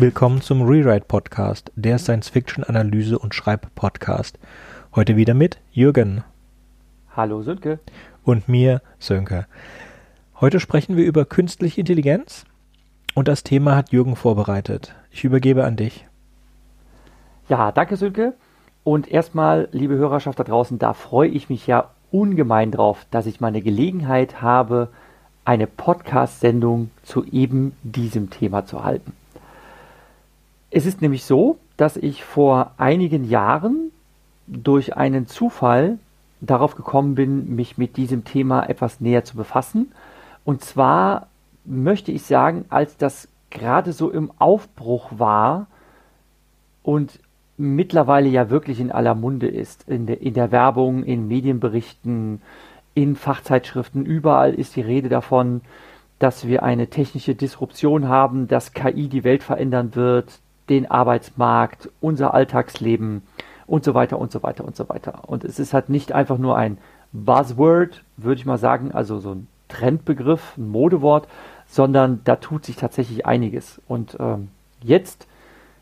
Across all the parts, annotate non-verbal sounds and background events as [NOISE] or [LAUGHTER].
Willkommen zum Rewrite Podcast, der Science-Fiction-Analyse- und Schreib-Podcast. Heute wieder mit Jürgen. Hallo Sönke. Und mir, Sönke. Heute sprechen wir über künstliche Intelligenz und das Thema hat Jürgen vorbereitet. Ich übergebe an dich. Ja, danke Sönke. Und erstmal, liebe Hörerschaft da draußen, da freue ich mich ja ungemein drauf, dass ich meine Gelegenheit habe, eine Podcast-Sendung zu eben diesem Thema zu halten. Es ist nämlich so, dass ich vor einigen Jahren durch einen Zufall darauf gekommen bin, mich mit diesem Thema etwas näher zu befassen. Und zwar möchte ich sagen, als das gerade so im Aufbruch war und mittlerweile ja wirklich in aller Munde ist, in der, in der Werbung, in Medienberichten, in Fachzeitschriften, überall ist die Rede davon, dass wir eine technische Disruption haben, dass KI die Welt verändern wird, den Arbeitsmarkt, unser Alltagsleben und so weiter und so weiter und so weiter. Und es ist halt nicht einfach nur ein Buzzword, würde ich mal sagen, also so ein Trendbegriff, ein Modewort, sondern da tut sich tatsächlich einiges. Und ähm, jetzt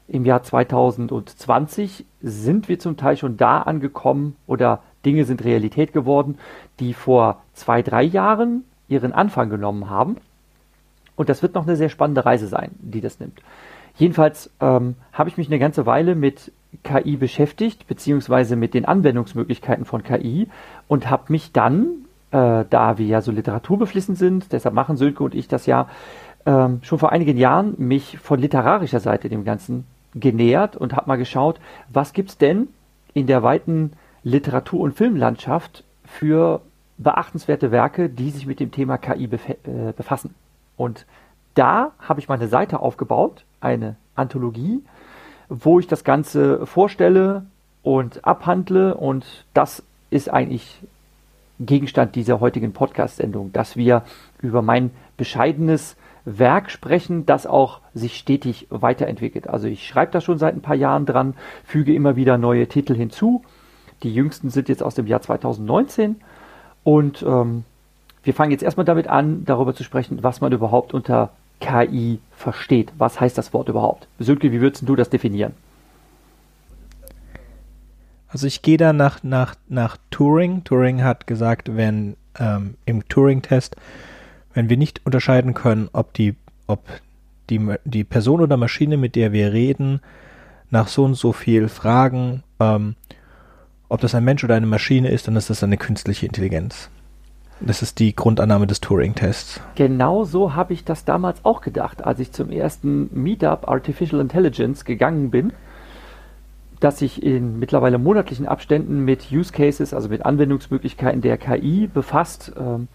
im Jahr 2020 sind wir zum Teil schon da angekommen oder Dinge sind Realität geworden, die vor zwei, drei Jahren ihren Anfang genommen haben. Und das wird noch eine sehr spannende Reise sein, die das nimmt. Jedenfalls ähm, habe ich mich eine ganze Weile mit KI beschäftigt, beziehungsweise mit den Anwendungsmöglichkeiten von KI und habe mich dann, äh, da wir ja so literaturbeflissen sind, deshalb machen Sönke und ich das ja, ähm, schon vor einigen Jahren mich von literarischer Seite dem Ganzen genähert und habe mal geschaut, was gibt es denn in der weiten Literatur- und Filmlandschaft für beachtenswerte Werke, die sich mit dem Thema KI äh, befassen. Und da habe ich meine Seite aufgebaut, eine Anthologie, wo ich das Ganze vorstelle und abhandle. Und das ist eigentlich Gegenstand dieser heutigen Podcast-Sendung, dass wir über mein bescheidenes Werk sprechen, das auch sich stetig weiterentwickelt. Also ich schreibe da schon seit ein paar Jahren dran, füge immer wieder neue Titel hinzu. Die jüngsten sind jetzt aus dem Jahr 2019 und ähm, wir fangen jetzt erstmal damit an, darüber zu sprechen, was man überhaupt unter KI versteht. Was heißt das Wort überhaupt? Sönke, wie würdest du das definieren? Also ich gehe da nach, nach, nach Turing. Turing hat gesagt, wenn ähm, im Turing-Test wenn wir nicht unterscheiden können, ob die, ob die, die Person oder Maschine, mit der wir reden, nach so und so viel Fragen, ähm, ob das ein Mensch oder eine Maschine ist, dann ist das eine künstliche Intelligenz. Das ist die Grundannahme des Turing-Tests. Genau so habe ich das damals auch gedacht, als ich zum ersten Meetup Artificial Intelligence gegangen bin, dass ich in mittlerweile monatlichen Abständen mit Use Cases, also mit Anwendungsmöglichkeiten der KI befasst. Ähm,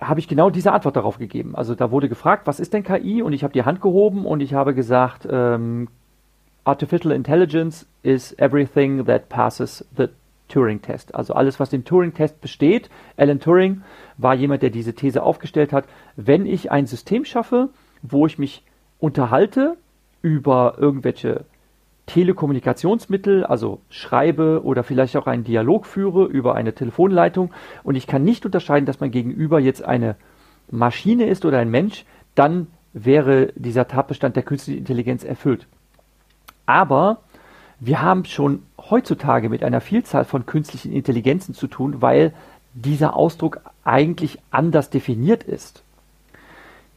habe ich genau diese Antwort darauf gegeben. Also da wurde gefragt, was ist denn KI? Und ich habe die Hand gehoben und ich habe gesagt, ähm, Artificial Intelligence is everything that passes the Turing-Test. Also alles, was den Turing-Test besteht. Alan Turing war jemand, der diese These aufgestellt hat. Wenn ich ein System schaffe, wo ich mich unterhalte über irgendwelche Telekommunikationsmittel, also schreibe oder vielleicht auch einen Dialog führe über eine Telefonleitung und ich kann nicht unterscheiden, dass mein Gegenüber jetzt eine Maschine ist oder ein Mensch, dann wäre dieser Tatbestand der künstlichen Intelligenz erfüllt. Aber wir haben schon heutzutage mit einer Vielzahl von künstlichen Intelligenzen zu tun, weil dieser Ausdruck eigentlich anders definiert ist.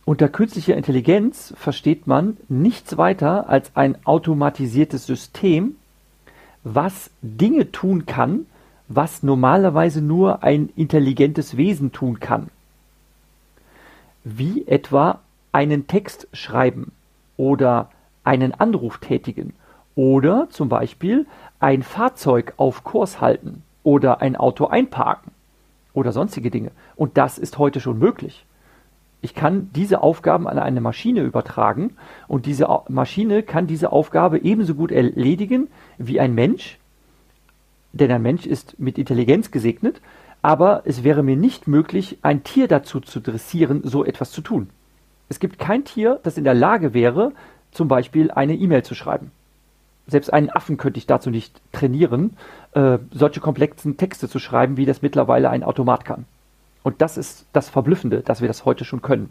Unter künstlicher Intelligenz versteht man nichts weiter als ein automatisiertes System, was Dinge tun kann, was normalerweise nur ein intelligentes Wesen tun kann. Wie etwa einen Text schreiben oder einen Anruf tätigen oder zum Beispiel ein Fahrzeug auf Kurs halten oder ein Auto einparken oder sonstige Dinge. Und das ist heute schon möglich. Ich kann diese Aufgaben an eine Maschine übertragen und diese Maschine kann diese Aufgabe ebenso gut erledigen wie ein Mensch, denn ein Mensch ist mit Intelligenz gesegnet, aber es wäre mir nicht möglich, ein Tier dazu zu dressieren, so etwas zu tun. Es gibt kein Tier, das in der Lage wäre, zum Beispiel eine E-Mail zu schreiben. Selbst einen Affen könnte ich dazu nicht trainieren, äh, solche komplexen Texte zu schreiben, wie das mittlerweile ein Automat kann. Und das ist das Verblüffende, dass wir das heute schon können.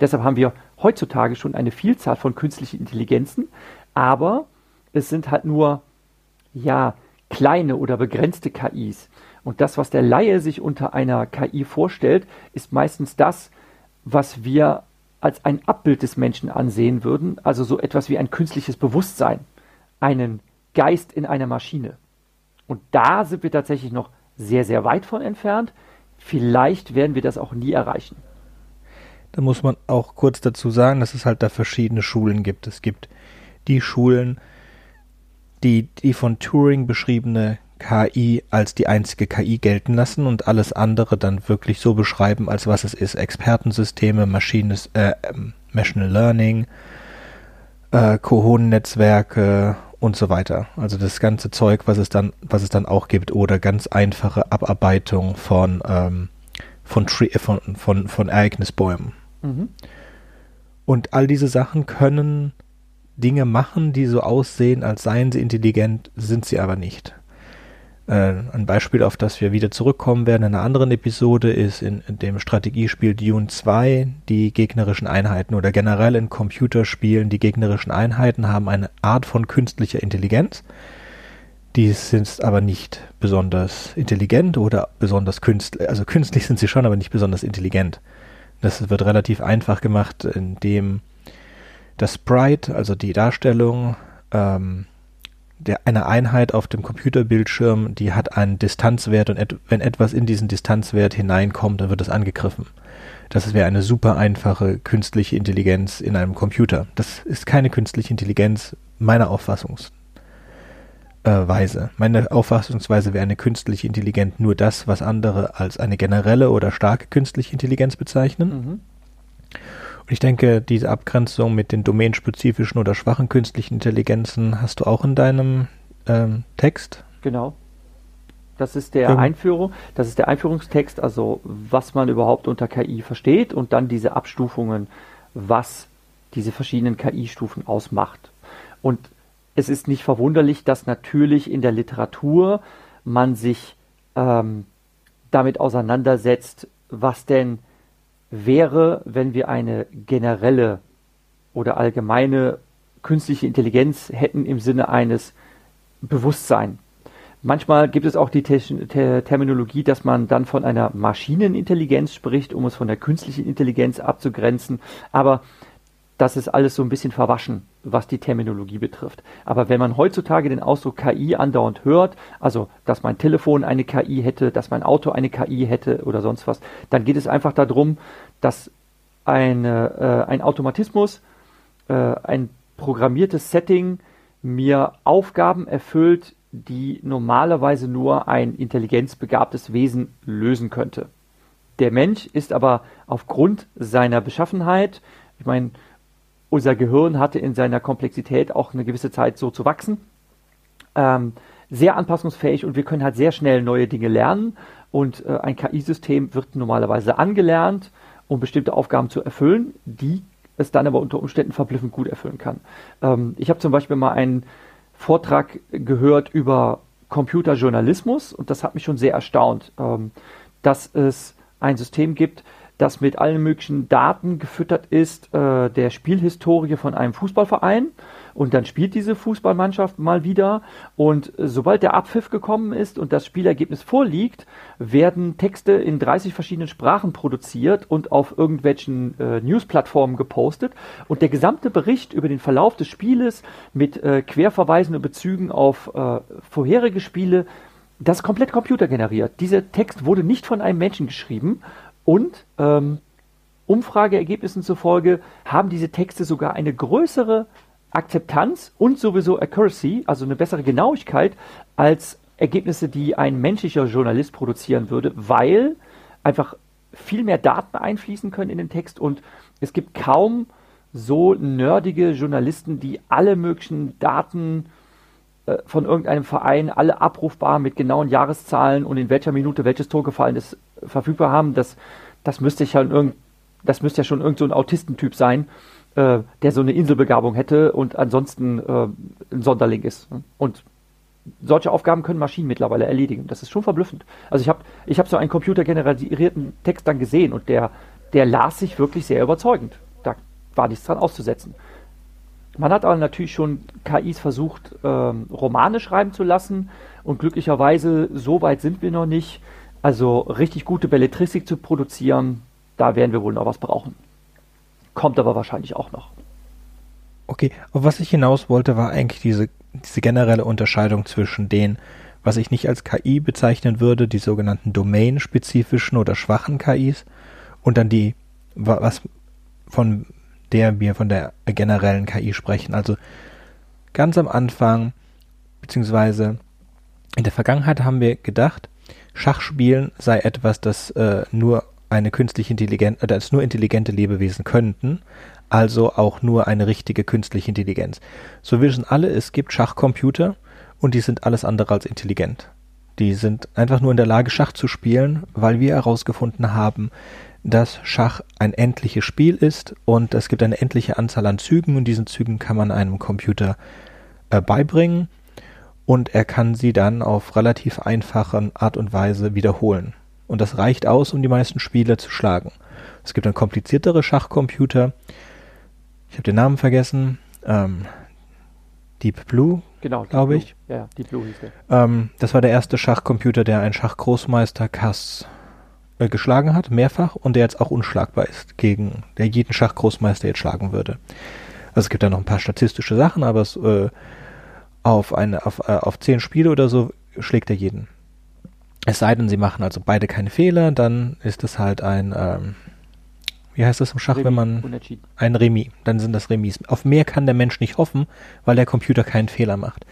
Deshalb haben wir heutzutage schon eine Vielzahl von künstlichen Intelligenzen, aber es sind halt nur, ja, kleine oder begrenzte KIs. Und das, was der Laie sich unter einer KI vorstellt, ist meistens das, was wir als ein Abbild des Menschen ansehen würden, also so etwas wie ein künstliches Bewusstsein, einen Geist in einer Maschine. Und da sind wir tatsächlich noch sehr, sehr weit von entfernt. Vielleicht werden wir das auch nie erreichen. Da muss man auch kurz dazu sagen, dass es halt da verschiedene Schulen gibt. Es gibt die Schulen, die die von Turing beschriebene KI als die einzige KI gelten lassen und alles andere dann wirklich so beschreiben, als was es ist. Expertensysteme, Maschines, äh, ähm, Machine Learning, äh, Kohonennetzwerke und so weiter. Also das ganze Zeug, was es dann, was es dann auch gibt, oder ganz einfache Abarbeitung von, ähm, von, Tree, von, von, von Ereignisbäumen. Mhm. Und all diese Sachen können Dinge machen, die so aussehen, als seien sie intelligent, sind sie aber nicht. Äh, ein Beispiel, auf das wir wieder zurückkommen werden in einer anderen Episode, ist in, in, dem Strategiespiel Dune 2 die gegnerischen Einheiten oder generell in Computerspielen die gegnerischen Einheiten haben eine Art von künstlicher Intelligenz. Die sind aber nicht besonders intelligent oder besonders künstlich, also künstlich sind sie schon, aber nicht besonders intelligent. Das wird relativ einfach gemacht, indem das Sprite, also die Darstellung, ähm, der, eine Einheit auf dem Computerbildschirm, die hat einen Distanzwert und et, wenn etwas in diesen Distanzwert hineinkommt, dann wird es angegriffen. Das wäre eine super einfache künstliche Intelligenz in einem Computer. Das ist keine künstliche Intelligenz meiner Auffassungsweise. Meine Auffassungsweise wäre eine künstliche Intelligenz nur das, was andere als eine generelle oder starke künstliche Intelligenz bezeichnen. Mhm. Ich denke, diese Abgrenzung mit den domänenspezifischen oder schwachen künstlichen Intelligenzen hast du auch in deinem ähm, Text. Genau. Das ist der. Einführung, das ist der Einführungstext, also was man überhaupt unter KI versteht und dann diese Abstufungen, was diese verschiedenen KI-Stufen ausmacht. Und es ist nicht verwunderlich, dass natürlich in der Literatur man sich ähm, damit auseinandersetzt, was denn wäre, wenn wir eine generelle oder allgemeine künstliche Intelligenz hätten im Sinne eines Bewusstsein. Manchmal gibt es auch die Ter Terminologie, dass man dann von einer Maschinenintelligenz spricht, um es von der künstlichen Intelligenz abzugrenzen. Aber das ist alles so ein bisschen verwaschen, was die Terminologie betrifft. Aber wenn man heutzutage den Ausdruck KI andauernd hört, also dass mein Telefon eine KI hätte, dass mein Auto eine KI hätte oder sonst was, dann geht es einfach darum, dass eine, äh, ein Automatismus, äh, ein programmiertes Setting mir Aufgaben erfüllt, die normalerweise nur ein intelligenzbegabtes Wesen lösen könnte. Der Mensch ist aber aufgrund seiner Beschaffenheit, ich meine, unser Gehirn hatte in seiner Komplexität auch eine gewisse Zeit so zu wachsen. Ähm, sehr anpassungsfähig und wir können halt sehr schnell neue Dinge lernen. Und äh, ein KI-System wird normalerweise angelernt, um bestimmte Aufgaben zu erfüllen, die es dann aber unter Umständen verblüffend gut erfüllen kann. Ähm, ich habe zum Beispiel mal einen Vortrag gehört über Computerjournalismus und das hat mich schon sehr erstaunt, ähm, dass es ein System gibt, das mit allen möglichen Daten gefüttert ist, äh, der Spielhistorie von einem Fußballverein. Und dann spielt diese Fußballmannschaft mal wieder. Und sobald der Abpfiff gekommen ist und das Spielergebnis vorliegt, werden Texte in 30 verschiedenen Sprachen produziert und auf irgendwelchen äh, Newsplattformen gepostet. Und der gesamte Bericht über den Verlauf des Spieles mit äh, Querverweisen und Bezügen auf äh, vorherige Spiele, das ist komplett computergeneriert. Dieser Text wurde nicht von einem Menschen geschrieben und ähm, Umfrageergebnissen zufolge haben diese Texte sogar eine größere Akzeptanz und sowieso Accuracy, also eine bessere Genauigkeit, als Ergebnisse, die ein menschlicher Journalist produzieren würde, weil einfach viel mehr Daten einfließen können in den Text und es gibt kaum so nerdige Journalisten, die alle möglichen Daten von irgendeinem Verein, alle abrufbar mit genauen Jahreszahlen und in welcher Minute welches Tor gefallen ist, verfügbar haben, das, das müsste ja irgend, das müsste ja schon irgend so Autistentyp sein, äh, der so eine Inselbegabung hätte und ansonsten äh, ein Sonderling ist. Und solche Aufgaben können Maschinen mittlerweile erledigen. Das ist schon verblüffend. Also ich habe ich hab so einen computergenerierten Text dann gesehen und der, der las sich wirklich sehr überzeugend. war nichts dran auszusetzen. Man hat aber natürlich schon KIs versucht, ähm, Romane schreiben zu lassen und glücklicherweise, so weit sind wir noch nicht. Also richtig gute Belletristik zu produzieren, da werden wir wohl noch was brauchen. Kommt aber wahrscheinlich auch noch. Okay, auf was ich hinaus wollte, war eigentlich diese, diese generelle Unterscheidung zwischen den, was ich nicht als KI bezeichnen würde, die sogenannten domain-spezifischen oder schwachen KIs und dann die, was von der wir von der generellen KI sprechen. Also ganz am Anfang, beziehungsweise in der Vergangenheit haben wir gedacht, Schachspielen sei etwas, das äh, nur eine künstliche Intelligenz, äh, das nur intelligente Lebewesen könnten, also auch nur eine richtige künstliche Intelligenz. So wissen alle, es gibt Schachcomputer und die sind alles andere als intelligent. Die sind einfach nur in der Lage, Schach zu spielen, weil wir herausgefunden haben, dass Schach ein endliches Spiel ist und es gibt eine endliche Anzahl an Zügen und diesen Zügen kann man einem Computer äh, beibringen und er kann sie dann auf relativ einfache Art und Weise wiederholen. Und das reicht aus, um die meisten Spiele zu schlagen. Es gibt dann kompliziertere Schachcomputer. Ich habe den Namen vergessen. Ähm, Deep Blue, genau, glaube ich. Ja, Deep Blue hieß der. Ähm, das war der erste Schachcomputer, der ein Schachgroßmeister Kass äh, geschlagen hat, mehrfach, und der jetzt auch unschlagbar ist, gegen der jeden Schachgroßmeister jetzt schlagen würde. Also es gibt da noch ein paar statistische Sachen, aber es, äh, auf, eine, auf, äh, auf zehn Spiele oder so schlägt er jeden. Es sei denn, sie machen also beide keine Fehler, dann ist es halt ein, ähm, wie heißt das im Schach, Remis, wenn man ein Remis, dann sind das Remis. Auf mehr kann der Mensch nicht hoffen, weil der Computer keinen Fehler macht.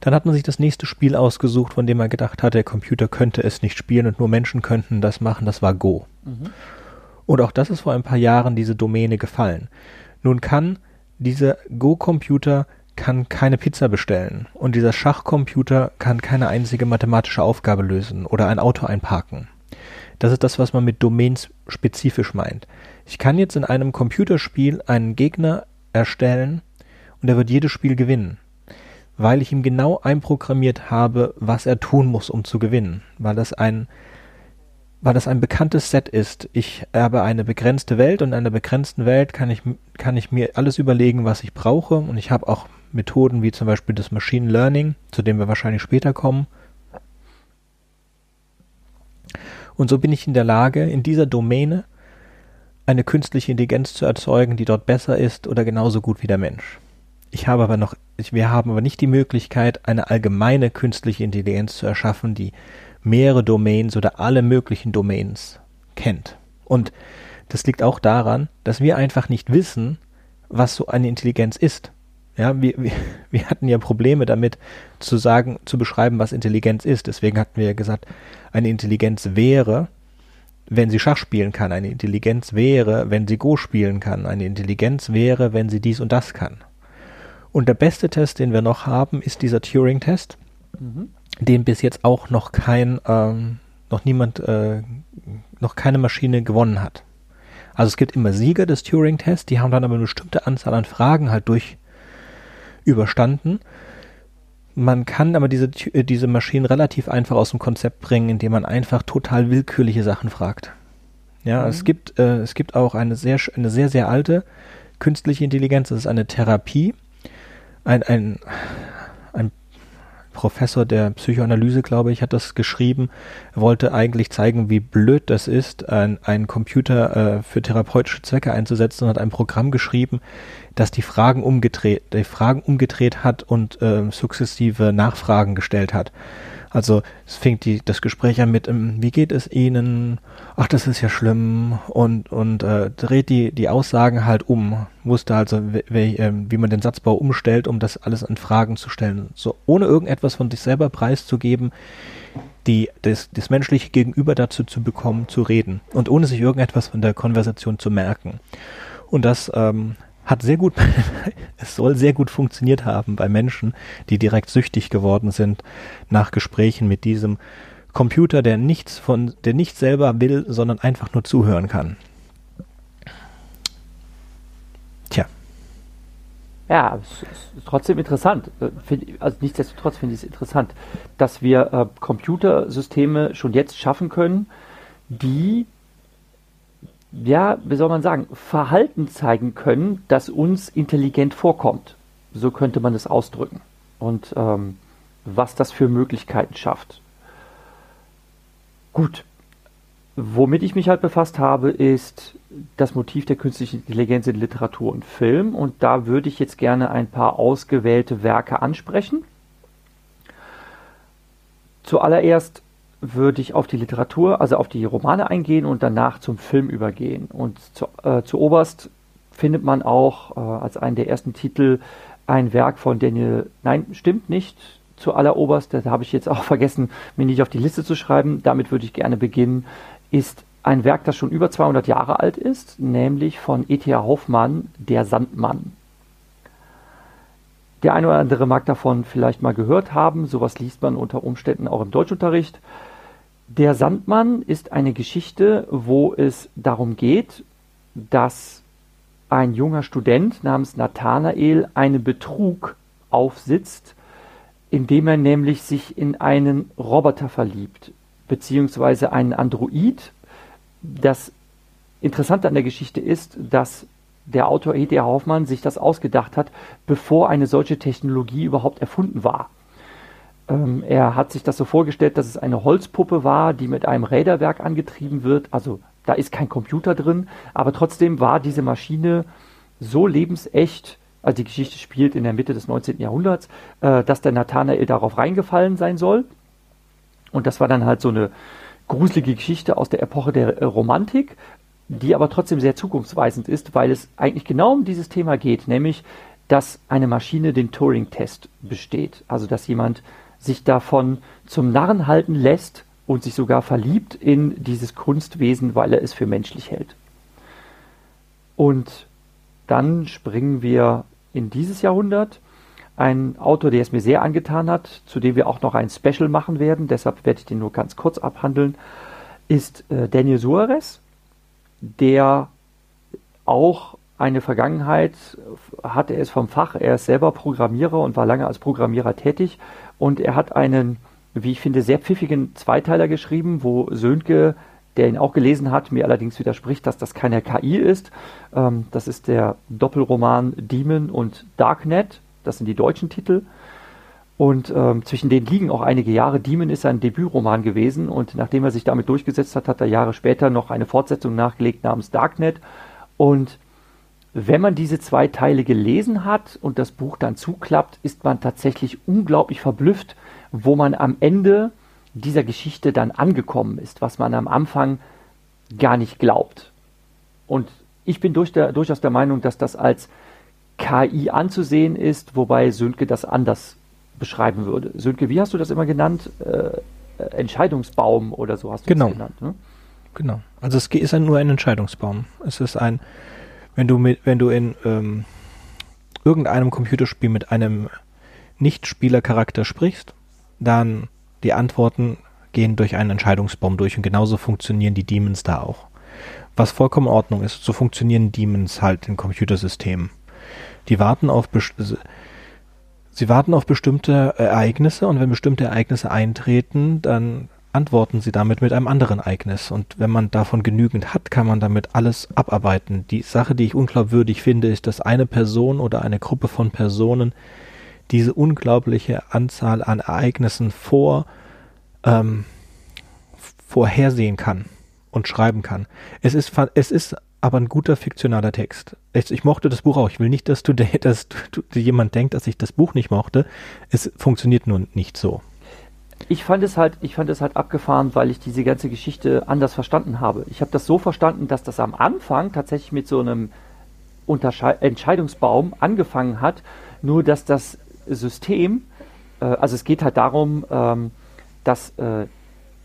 Dann hat man sich das nächste Spiel ausgesucht, von dem man gedacht hat, der Computer könnte es nicht spielen und nur Menschen könnten das machen, das war Go. Mhm. Und auch das ist vor ein paar Jahren diese Domäne gefallen. Nun kann dieser Go-Computer kann keine Pizza bestellen und dieser Schachcomputer kann keine einzige mathematische Aufgabe lösen oder ein Auto einparken. Das ist das, was man mit Domains spezifisch meint. Ich kann jetzt in einem Computerspiel einen Gegner erstellen und er wird jedes Spiel gewinnen weil ich ihm genau einprogrammiert habe, was er tun muss, um zu gewinnen, weil das ein weil das ein bekanntes Set ist. Ich habe eine begrenzte Welt und in einer begrenzten Welt kann ich, kann ich mir alles überlegen, was ich brauche und ich habe auch Methoden wie zum Beispiel das Machine Learning, zu dem wir wahrscheinlich später kommen. Und so bin ich in der Lage, in dieser Domäne eine künstliche Intelligenz zu erzeugen, die dort besser ist oder genauso gut wie der Mensch. Ich habe aber noch, wir haben aber nicht die Möglichkeit, eine allgemeine künstliche Intelligenz zu erschaffen, die mehrere Domains oder alle möglichen Domains kennt. Und das liegt auch daran, dass wir einfach nicht wissen, was so eine Intelligenz ist. Ja, wir, wir, [LAUGHS] wir hatten ja Probleme damit zu sagen, zu beschreiben, was Intelligenz ist. Deswegen hatten wir ja gesagt, eine Intelligenz wäre, wenn sie Schach spielen kann. Eine Intelligenz wäre, wenn sie Go spielen kann. Eine Intelligenz wäre, wenn sie dies und das kann. Und der beste Test, den wir noch haben, ist dieser Turing-Test, mhm. den bis jetzt auch noch kein, ähm, noch niemand, äh, noch keine Maschine gewonnen hat. Also es gibt immer Sieger des Turing-Tests, die haben dann aber eine bestimmte Anzahl an Fragen halt durch überstanden. Man kann aber diese, äh, diese Maschinen relativ einfach aus dem Konzept bringen, indem man einfach total willkürliche Sachen fragt. Ja, mhm. es gibt, äh, es gibt auch eine sehr, eine sehr, sehr alte künstliche Intelligenz, das ist eine Therapie, ein, ein, ein Professor der Psychoanalyse, glaube ich, hat das geschrieben. Wollte eigentlich zeigen, wie blöd das ist, einen Computer äh, für therapeutische Zwecke einzusetzen und hat ein Programm geschrieben, das die Fragen umgedreht, die Fragen umgedreht hat und äh, sukzessive Nachfragen gestellt hat. Also es fängt die, das Gespräch an mit, ähm, wie geht es Ihnen? Ach, das ist ja schlimm und und äh, dreht die die Aussagen halt um. Wusste also, wie, äh, wie man den Satzbau umstellt, um das alles an Fragen zu stellen. So ohne irgendetwas von sich selber preiszugeben, die das, das menschliche Gegenüber dazu zu bekommen, zu reden und ohne sich irgendetwas von der Konversation zu merken. Und das ähm, hat sehr gut, [LAUGHS] es soll sehr gut funktioniert haben bei Menschen, die direkt süchtig geworden sind nach Gesprächen mit diesem Computer, der nichts von, der nicht selber will, sondern einfach nur zuhören kann. Tja. Ja, es ist trotzdem interessant. Äh, also nichtsdestotrotz finde ich es interessant, dass wir äh, Computersysteme schon jetzt schaffen können, die ja, wie soll man sagen, Verhalten zeigen können, das uns intelligent vorkommt. So könnte man es ausdrücken. Und ähm, was das für Möglichkeiten schafft. Gut. Womit ich mich halt befasst habe, ist das Motiv der künstlichen Intelligenz in Literatur und Film. Und da würde ich jetzt gerne ein paar ausgewählte Werke ansprechen. Zuallererst würde ich auf die Literatur, also auf die Romane eingehen und danach zum Film übergehen. Und zu, äh, zu oberst findet man auch äh, als einen der ersten Titel ein Werk von Daniel, nein, stimmt nicht, zu alleroberst, da habe ich jetzt auch [LAUGHS] vergessen, mir nicht auf die Liste zu schreiben, damit würde ich gerne beginnen, ist ein Werk, das schon über 200 Jahre alt ist, nämlich von E.T.A. Hoffmann, Der Sandmann. Der eine oder andere mag davon vielleicht mal gehört haben, sowas liest man unter Umständen auch im Deutschunterricht. Der Sandmann ist eine Geschichte, wo es darum geht, dass ein junger Student namens Nathanael einen Betrug aufsitzt, indem er nämlich sich in einen Roboter verliebt, beziehungsweise einen Android. Das Interessante an der Geschichte ist, dass der Autor E.D. Hoffmann sich das ausgedacht hat, bevor eine solche Technologie überhaupt erfunden war. Ähm, er hat sich das so vorgestellt, dass es eine Holzpuppe war, die mit einem Räderwerk angetrieben wird. Also da ist kein Computer drin, aber trotzdem war diese Maschine so lebensecht, also die Geschichte spielt in der Mitte des 19. Jahrhunderts, äh, dass der Nathanael darauf reingefallen sein soll. Und das war dann halt so eine gruselige Geschichte aus der Epoche der äh, Romantik, die aber trotzdem sehr zukunftsweisend ist, weil es eigentlich genau um dieses Thema geht, nämlich dass eine Maschine den Turing-Test besteht. Also dass jemand sich davon zum Narren halten lässt und sich sogar verliebt in dieses Kunstwesen, weil er es für menschlich hält. Und dann springen wir in dieses Jahrhundert. Ein Autor, der es mir sehr angetan hat, zu dem wir auch noch ein Special machen werden, deshalb werde ich den nur ganz kurz abhandeln, ist äh, Daniel Suarez, der auch eine Vergangenheit hat. Er ist vom Fach, er ist selber Programmierer und war lange als Programmierer tätig und er hat einen, wie ich finde, sehr pfiffigen Zweiteiler geschrieben, wo Sönke, der ihn auch gelesen hat, mir allerdings widerspricht, dass das keine KI ist. Ähm, das ist der Doppelroman Demon und Darknet. Das sind die deutschen Titel. Und ähm, zwischen denen liegen auch einige Jahre. Demon ist ein Debütroman gewesen und nachdem er sich damit durchgesetzt hat, hat er Jahre später noch eine Fortsetzung nachgelegt namens Darknet. Und wenn man diese zwei Teile gelesen hat und das Buch dann zuklappt, ist man tatsächlich unglaublich verblüfft, wo man am Ende dieser Geschichte dann angekommen ist, was man am Anfang gar nicht glaubt. Und ich bin durch der, durchaus der Meinung, dass das als KI anzusehen ist, wobei Sönke das anders beschreiben würde. Sönke, wie hast du das immer genannt? Äh, Entscheidungsbaum oder so hast du genau. es genannt. Ne? Genau. Also es ist nur ein Entscheidungsbaum. Es ist ein wenn du mit, wenn du in ähm, irgendeinem Computerspiel mit einem Nicht-Spieler-Charakter sprichst, dann die Antworten gehen durch einen Entscheidungsbaum durch und genauso funktionieren die Demons da auch. Was vollkommen in Ordnung ist, so funktionieren Demons halt in Computersystemen. Die warten auf sie warten auf bestimmte Ereignisse und wenn bestimmte Ereignisse eintreten, dann antworten sie damit mit einem anderen Ereignis. Und wenn man davon genügend hat, kann man damit alles abarbeiten. Die Sache, die ich unglaubwürdig finde, ist, dass eine Person oder eine Gruppe von Personen diese unglaubliche Anzahl an Ereignissen vor, ähm, vorhersehen kann und schreiben kann. Es ist, es ist aber ein guter fiktionaler Text. Ich, ich mochte das Buch auch. Ich will nicht, dass du, [LAUGHS] dass du, jemand denkt, dass ich das Buch nicht mochte. Es funktioniert nur nicht so ich fand es halt, ich fand es halt abgefahren, weil ich diese ganze Geschichte anders verstanden habe. Ich habe das so verstanden, dass das am Anfang tatsächlich mit so einem Untersche Entscheidungsbaum angefangen hat, nur dass das System, äh, also es geht halt darum, ähm, dass äh,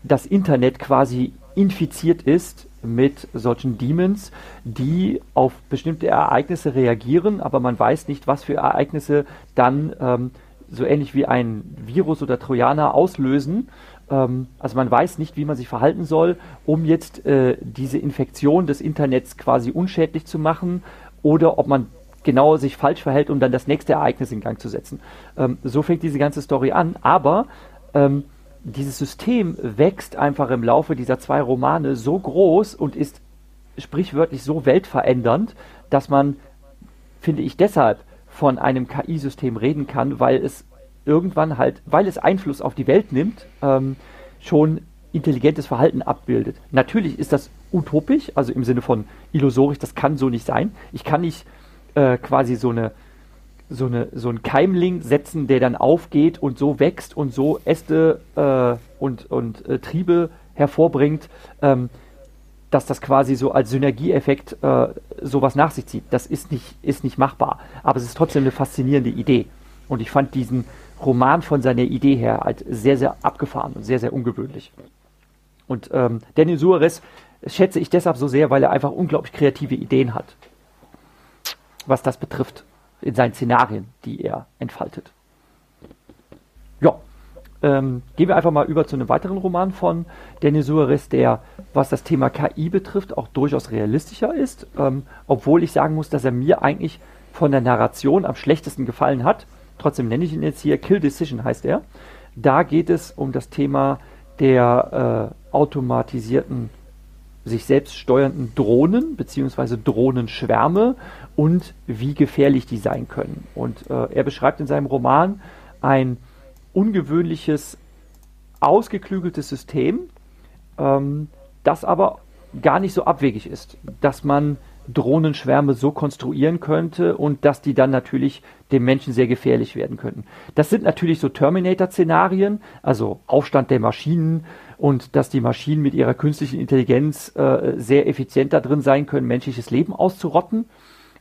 das Internet quasi infiziert ist mit solchen Demons, die auf bestimmte Ereignisse reagieren, aber man weiß nicht, was für Ereignisse dann ähm, so ähnlich wie ein Virus oder Trojaner auslösen. Ähm, also man weiß nicht, wie man sich verhalten soll, um jetzt äh, diese Infektion des Internets quasi unschädlich zu machen oder ob man genau sich falsch verhält, um dann das nächste Ereignis in Gang zu setzen. Ähm, so fängt diese ganze Story an, aber ähm, dieses System wächst einfach im Laufe dieser zwei Romane so groß und ist sprichwörtlich so weltverändernd, dass man, finde ich, deshalb von einem KI-System reden kann, weil es irgendwann halt, weil es Einfluss auf die Welt nimmt, ähm, schon intelligentes Verhalten abbildet. Natürlich ist das utopisch, also im Sinne von illusorisch, das kann so nicht sein. Ich kann nicht äh, quasi so eine so, eine, so einen Keimling setzen, der dann aufgeht und so wächst und so Äste äh, und, und äh, Triebe hervorbringt, ähm, dass das quasi so als Synergieeffekt äh, sowas nach sich zieht. Das ist nicht, ist nicht machbar. Aber es ist trotzdem eine faszinierende Idee. Und ich fand diesen Roman von seiner Idee her halt sehr, sehr abgefahren und sehr, sehr ungewöhnlich. Und ähm, Daniel Suarez schätze ich deshalb so sehr, weil er einfach unglaublich kreative Ideen hat, was das betrifft in seinen Szenarien, die er entfaltet. Ja, ähm, gehen wir einfach mal über zu einem weiteren Roman von Denis Suarez, der, was das Thema KI betrifft, auch durchaus realistischer ist, ähm, obwohl ich sagen muss, dass er mir eigentlich von der Narration am schlechtesten gefallen hat. Trotzdem nenne ich ihn jetzt hier Kill Decision heißt er. Da geht es um das Thema der äh, automatisierten sich selbst steuernden Drohnen bzw. Drohnenschwärme und wie gefährlich die sein können. Und äh, er beschreibt in seinem Roman ein ungewöhnliches, ausgeklügeltes System, ähm, das aber gar nicht so abwegig ist, dass man Drohnenschwärme so konstruieren könnte und dass die dann natürlich dem Menschen sehr gefährlich werden könnten. Das sind natürlich so Terminator-Szenarien, also Aufstand der Maschinen, und dass die Maschinen mit ihrer künstlichen Intelligenz äh, sehr effizient da drin sein können, menschliches Leben auszurotten.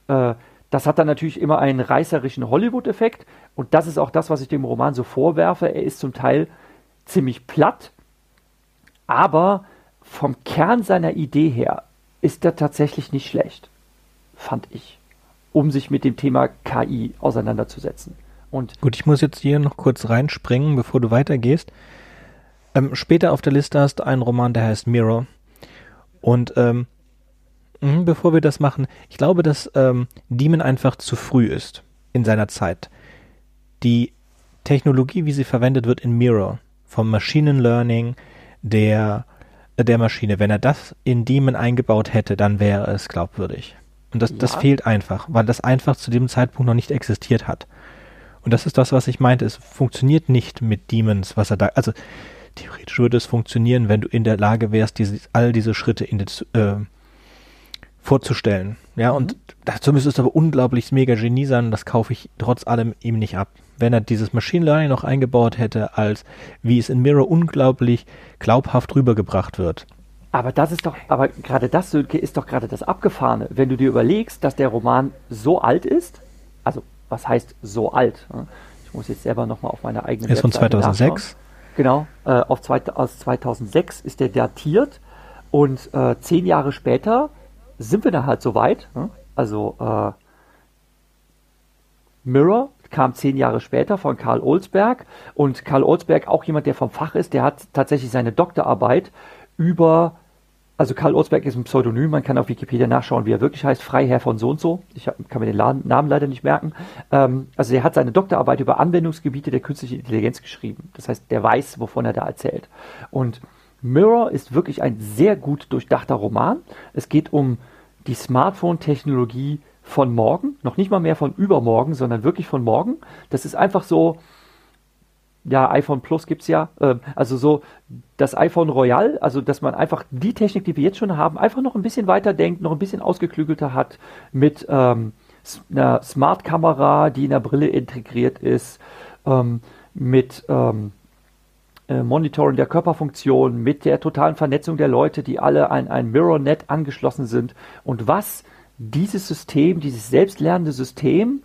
Äh, das hat dann natürlich immer einen reißerischen Hollywood-Effekt und das ist auch das, was ich dem Roman so vorwerfe. Er ist zum Teil ziemlich platt, aber vom Kern seiner Idee her ist er tatsächlich nicht schlecht, fand ich, um sich mit dem Thema KI auseinanderzusetzen. Und Gut, ich muss jetzt hier noch kurz reinspringen, bevor du weitergehst. Ähm, später auf der Liste hast du einen Roman, der heißt Mirror. Und ähm, mh, bevor wir das machen, ich glaube, dass ähm, Demon einfach zu früh ist in seiner Zeit. Die Technologie, wie sie verwendet wird in Mirror, vom Machine Learning der, der Maschine, wenn er das in Demon eingebaut hätte, dann wäre es glaubwürdig. Und das, ja. das fehlt einfach, weil das einfach zu dem Zeitpunkt noch nicht existiert hat. Und das ist das, was ich meinte. Es funktioniert nicht mit Demons, was er da. Also theoretisch würde es funktionieren, wenn du in der Lage wärst, diese, all diese Schritte in die, äh, vorzustellen. Ja, und mhm. dazu müsste es aber unglaublich mega Genie sein, das kaufe ich trotz allem ihm nicht ab. Wenn er dieses Machine Learning noch eingebaut hätte, als wie es in Mirror unglaublich glaubhaft rübergebracht wird. Aber das ist doch, aber gerade das, Sönke, ist doch gerade das Abgefahrene. Wenn du dir überlegst, dass der Roman so alt ist, also was heißt so alt? Ich muss jetzt selber nochmal auf meine eigene Ist von 2006? Nachschauen. Genau, äh, auf zwei, aus 2006 ist der datiert und äh, zehn Jahre später sind wir da halt so weit. Ne? Also äh, Mirror kam zehn Jahre später von Karl Olsberg und Karl Olsberg, auch jemand, der vom Fach ist, der hat tatsächlich seine Doktorarbeit über also Karl Olsberg ist ein Pseudonym, man kann auf Wikipedia nachschauen, wie er wirklich heißt, Freiherr von so und so. Ich kann mir den Namen leider nicht merken. Ähm, also er hat seine Doktorarbeit über Anwendungsgebiete der künstlichen Intelligenz geschrieben. Das heißt, der weiß, wovon er da erzählt. Und Mirror ist wirklich ein sehr gut durchdachter Roman. Es geht um die Smartphone-Technologie von morgen, noch nicht mal mehr von übermorgen, sondern wirklich von morgen. Das ist einfach so, ja, iPhone Plus gibt es ja, äh, also so das iPhone Royal, also dass man einfach die Technik, die wir jetzt schon haben, einfach noch ein bisschen weiter denkt, noch ein bisschen ausgeklügelter hat mit ähm, einer Smart-Kamera, die in der Brille integriert ist, ähm, mit ähm, äh, Monitoring der Körperfunktion, mit der totalen Vernetzung der Leute, die alle an ein MirrorNet angeschlossen sind und was dieses System, dieses selbstlernende System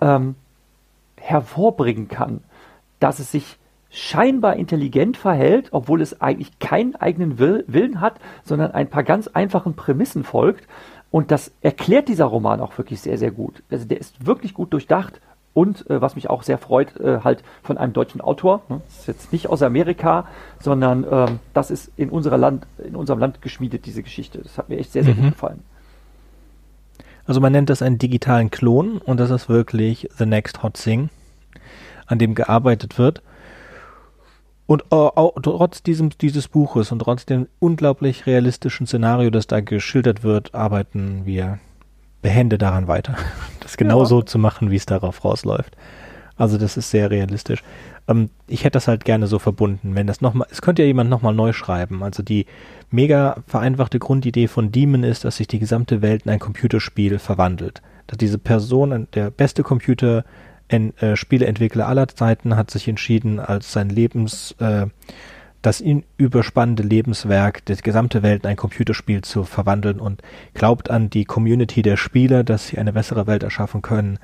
ähm, hervorbringen kann dass es sich scheinbar intelligent verhält, obwohl es eigentlich keinen eigenen Will Willen hat, sondern ein paar ganz einfachen Prämissen folgt. Und das erklärt dieser Roman auch wirklich sehr, sehr gut. Also der ist wirklich gut durchdacht und äh, was mich auch sehr freut, äh, halt von einem deutschen Autor. Ne? Das ist jetzt nicht aus Amerika, sondern ähm, das ist in, unserer Land, in unserem Land geschmiedet, diese Geschichte. Das hat mir echt sehr, sehr mhm. gut gefallen. Also man nennt das einen digitalen Klon und das ist wirklich the next hot thing an dem gearbeitet wird. Und äh, auch, trotz diesem, dieses Buches und trotz dem unglaublich realistischen Szenario, das da geschildert wird, arbeiten wir behende daran weiter, [LAUGHS] das genau ja. so zu machen, wie es darauf rausläuft. Also das ist sehr realistisch. Ähm, ich hätte das halt gerne so verbunden, wenn das nochmal, es könnte ja jemand nochmal neu schreiben. Also die mega vereinfachte Grundidee von Demon ist, dass sich die gesamte Welt in ein Computerspiel verwandelt. Dass diese Person, der beste Computer, äh, Spieleentwickler aller Zeiten hat sich entschieden, als sein Lebens, äh, das ihn überspannende Lebenswerk, die gesamte Welt in ein Computerspiel zu verwandeln und glaubt an die Community der Spieler, dass sie eine bessere Welt erschaffen können,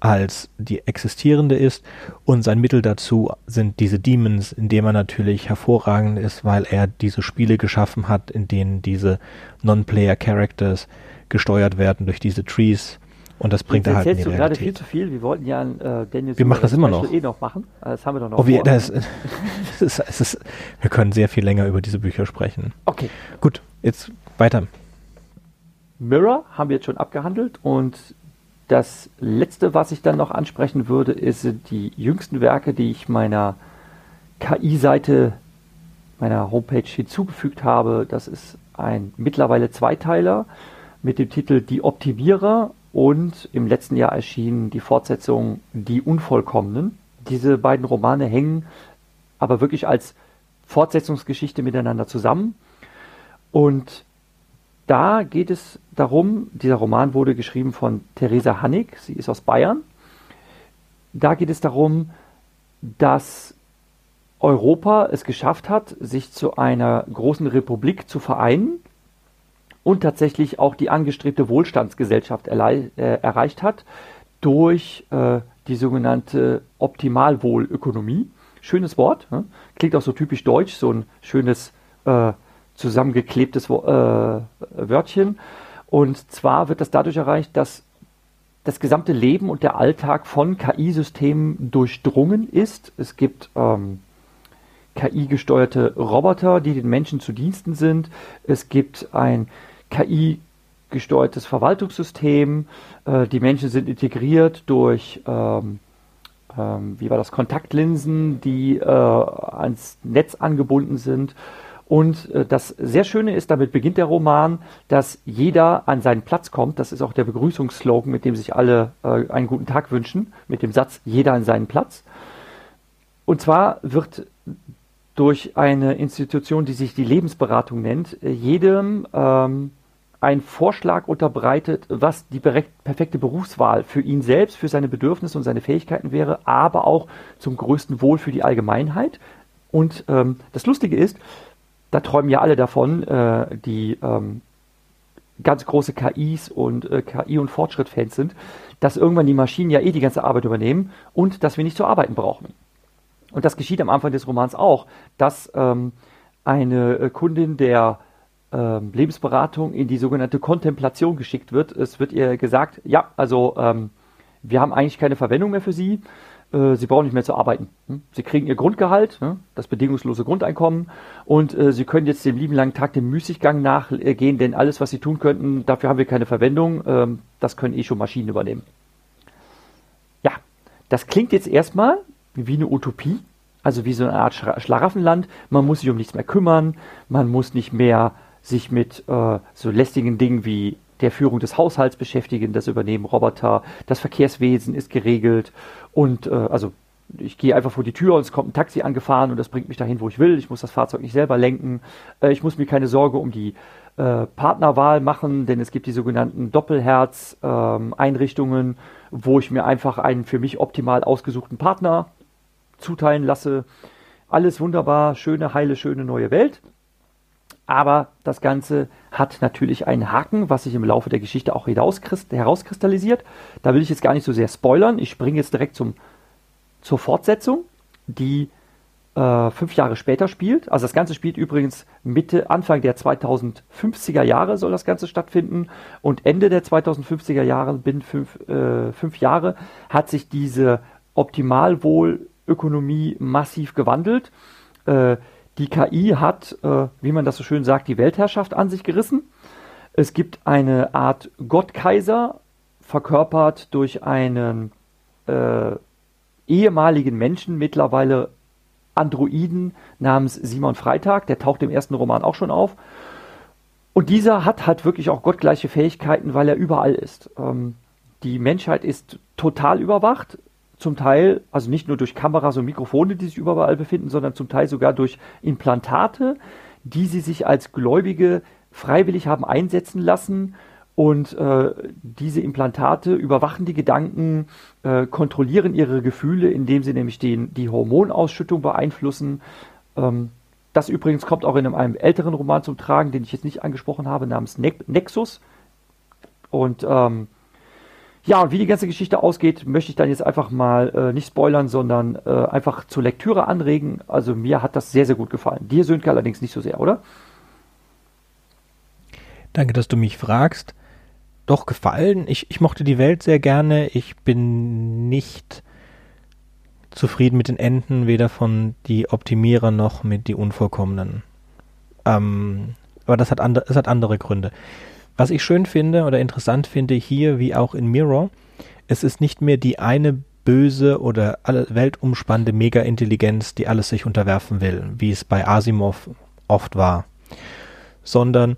als die existierende ist. Und sein Mittel dazu sind diese Demons, in dem er natürlich hervorragend ist, weil er diese Spiele geschaffen hat, in denen diese Non-Player-Characters gesteuert werden durch diese Trees und das bringt er halt in die gerade viel zu viel. Wir wollten ja äh, Daniel Wir machen das immer noch. Eh noch machen. Das haben wir doch noch. Oh, wir, das, das ist, [LAUGHS] das ist, wir können sehr viel länger über diese Bücher sprechen. Okay. Gut, jetzt weiter. Mirror haben wir jetzt schon abgehandelt und das letzte, was ich dann noch ansprechen würde, ist die jüngsten Werke, die ich meiner KI-Seite, meiner Homepage hinzugefügt habe. Das ist ein mittlerweile Zweiteiler mit dem Titel Die Optimierer und im letzten Jahr erschien die Fortsetzung Die Unvollkommenen. Diese beiden Romane hängen aber wirklich als Fortsetzungsgeschichte miteinander zusammen. Und da geht es darum, dieser Roman wurde geschrieben von Theresa Hannig, sie ist aus Bayern. Da geht es darum, dass Europa es geschafft hat, sich zu einer großen Republik zu vereinen und tatsächlich auch die angestrebte Wohlstandsgesellschaft äh, erreicht hat durch äh, die sogenannte Optimalwohlökonomie. Schönes Wort, ne? klingt auch so typisch deutsch, so ein schönes äh, zusammengeklebtes äh, Wörtchen. Und zwar wird das dadurch erreicht, dass das gesamte Leben und der Alltag von KI-Systemen durchdrungen ist. Es gibt ähm, KI-gesteuerte Roboter, die den Menschen zu Diensten sind. Es gibt ein KI-gesteuertes Verwaltungssystem. Äh, die Menschen sind integriert durch, ähm, ähm, wie war das, Kontaktlinsen, die äh, ans Netz angebunden sind. Und äh, das sehr Schöne ist, damit beginnt der Roman, dass jeder an seinen Platz kommt. Das ist auch der Begrüßungsslogan, mit dem sich alle äh, einen guten Tag wünschen, mit dem Satz jeder an seinen Platz. Und zwar wird durch eine Institution, die sich die Lebensberatung nennt, jedem ähm, ein Vorschlag unterbreitet, was die perfekte Berufswahl für ihn selbst, für seine Bedürfnisse und seine Fähigkeiten wäre, aber auch zum größten Wohl für die Allgemeinheit. Und ähm, das Lustige ist, da träumen ja alle davon, äh, die ähm, ganz große KIs und äh, KI- und Fortschritt-Fans sind, dass irgendwann die Maschinen ja eh die ganze Arbeit übernehmen und dass wir nicht zu arbeiten brauchen. Und das geschieht am Anfang des Romans auch, dass ähm, eine äh, Kundin der ähm, Lebensberatung in die sogenannte Kontemplation geschickt wird. Es wird ihr gesagt, ja, also ähm, wir haben eigentlich keine Verwendung mehr für Sie. Äh, Sie brauchen nicht mehr zu arbeiten. Hm? Sie kriegen Ihr Grundgehalt, ne? das bedingungslose Grundeinkommen, und äh, Sie können jetzt den lieben langen Tag dem Müßiggang nachgehen, denn alles, was Sie tun könnten, dafür haben wir keine Verwendung. Ähm, das können eh schon Maschinen übernehmen. Ja, das klingt jetzt erstmal wie eine Utopie, also wie so eine Art Schlaraffenland. Man muss sich um nichts mehr kümmern, man muss nicht mehr sich mit äh, so lästigen Dingen wie der Führung des Haushalts beschäftigen, das übernehmen Roboter, das Verkehrswesen ist geregelt und äh, also ich gehe einfach vor die Tür und es kommt ein Taxi angefahren und das bringt mich dahin, wo ich will. Ich muss das Fahrzeug nicht selber lenken. Äh, ich muss mir keine Sorge um die äh, Partnerwahl machen, denn es gibt die sogenannten Doppelherz-Einrichtungen, ähm, wo ich mir einfach einen für mich optimal ausgesuchten Partner zuteilen lasse. Alles wunderbar, schöne, heile, schöne neue Welt. Aber das Ganze hat natürlich einen Haken, was sich im Laufe der Geschichte auch herauskristallisiert. Da will ich jetzt gar nicht so sehr spoilern. Ich springe jetzt direkt zum, zur Fortsetzung, die äh, fünf Jahre später spielt. Also das Ganze spielt übrigens Mitte, Anfang der 2050er Jahre soll das Ganze stattfinden. Und Ende der 2050er Jahre, binnen fünf, äh, fünf Jahre, hat sich diese Optimalwohlökonomie massiv gewandelt. Äh, die KI hat, äh, wie man das so schön sagt, die Weltherrschaft an sich gerissen. Es gibt eine Art Gottkaiser, verkörpert durch einen äh, ehemaligen Menschen, mittlerweile Androiden namens Simon Freitag, der taucht im ersten Roman auch schon auf. Und dieser hat halt wirklich auch gottgleiche Fähigkeiten, weil er überall ist. Ähm, die Menschheit ist total überwacht, zum Teil, also nicht nur durch Kameras und Mikrofone, die sich überall befinden, sondern zum Teil sogar durch Implantate, die sie sich als Gläubige freiwillig haben einsetzen lassen. Und äh, diese Implantate überwachen die Gedanken, äh, kontrollieren ihre Gefühle, indem sie nämlich den, die Hormonausschüttung beeinflussen. Ähm, das übrigens kommt auch in einem, einem, älteren Roman zum Tragen, den ich jetzt nicht angesprochen habe, namens ne Nexus. Und ähm, ja, und wie die ganze Geschichte ausgeht, möchte ich dann jetzt einfach mal äh, nicht spoilern, sondern äh, einfach zur Lektüre anregen. Also mir hat das sehr, sehr gut gefallen. Dir, Sönke, allerdings nicht so sehr, oder? Danke, dass du mich fragst. Doch gefallen. Ich, ich mochte die Welt sehr gerne. Ich bin nicht zufrieden mit den Enden, weder von die Optimierer noch mit die Unvollkommenen. Ähm, aber das hat, andere, das hat andere Gründe. Was ich schön finde oder interessant finde hier, wie auch in Mirror, es ist nicht mehr die eine böse oder alle weltumspannende Mega-Intelligenz, die alles sich unterwerfen will, wie es bei Asimov oft war, sondern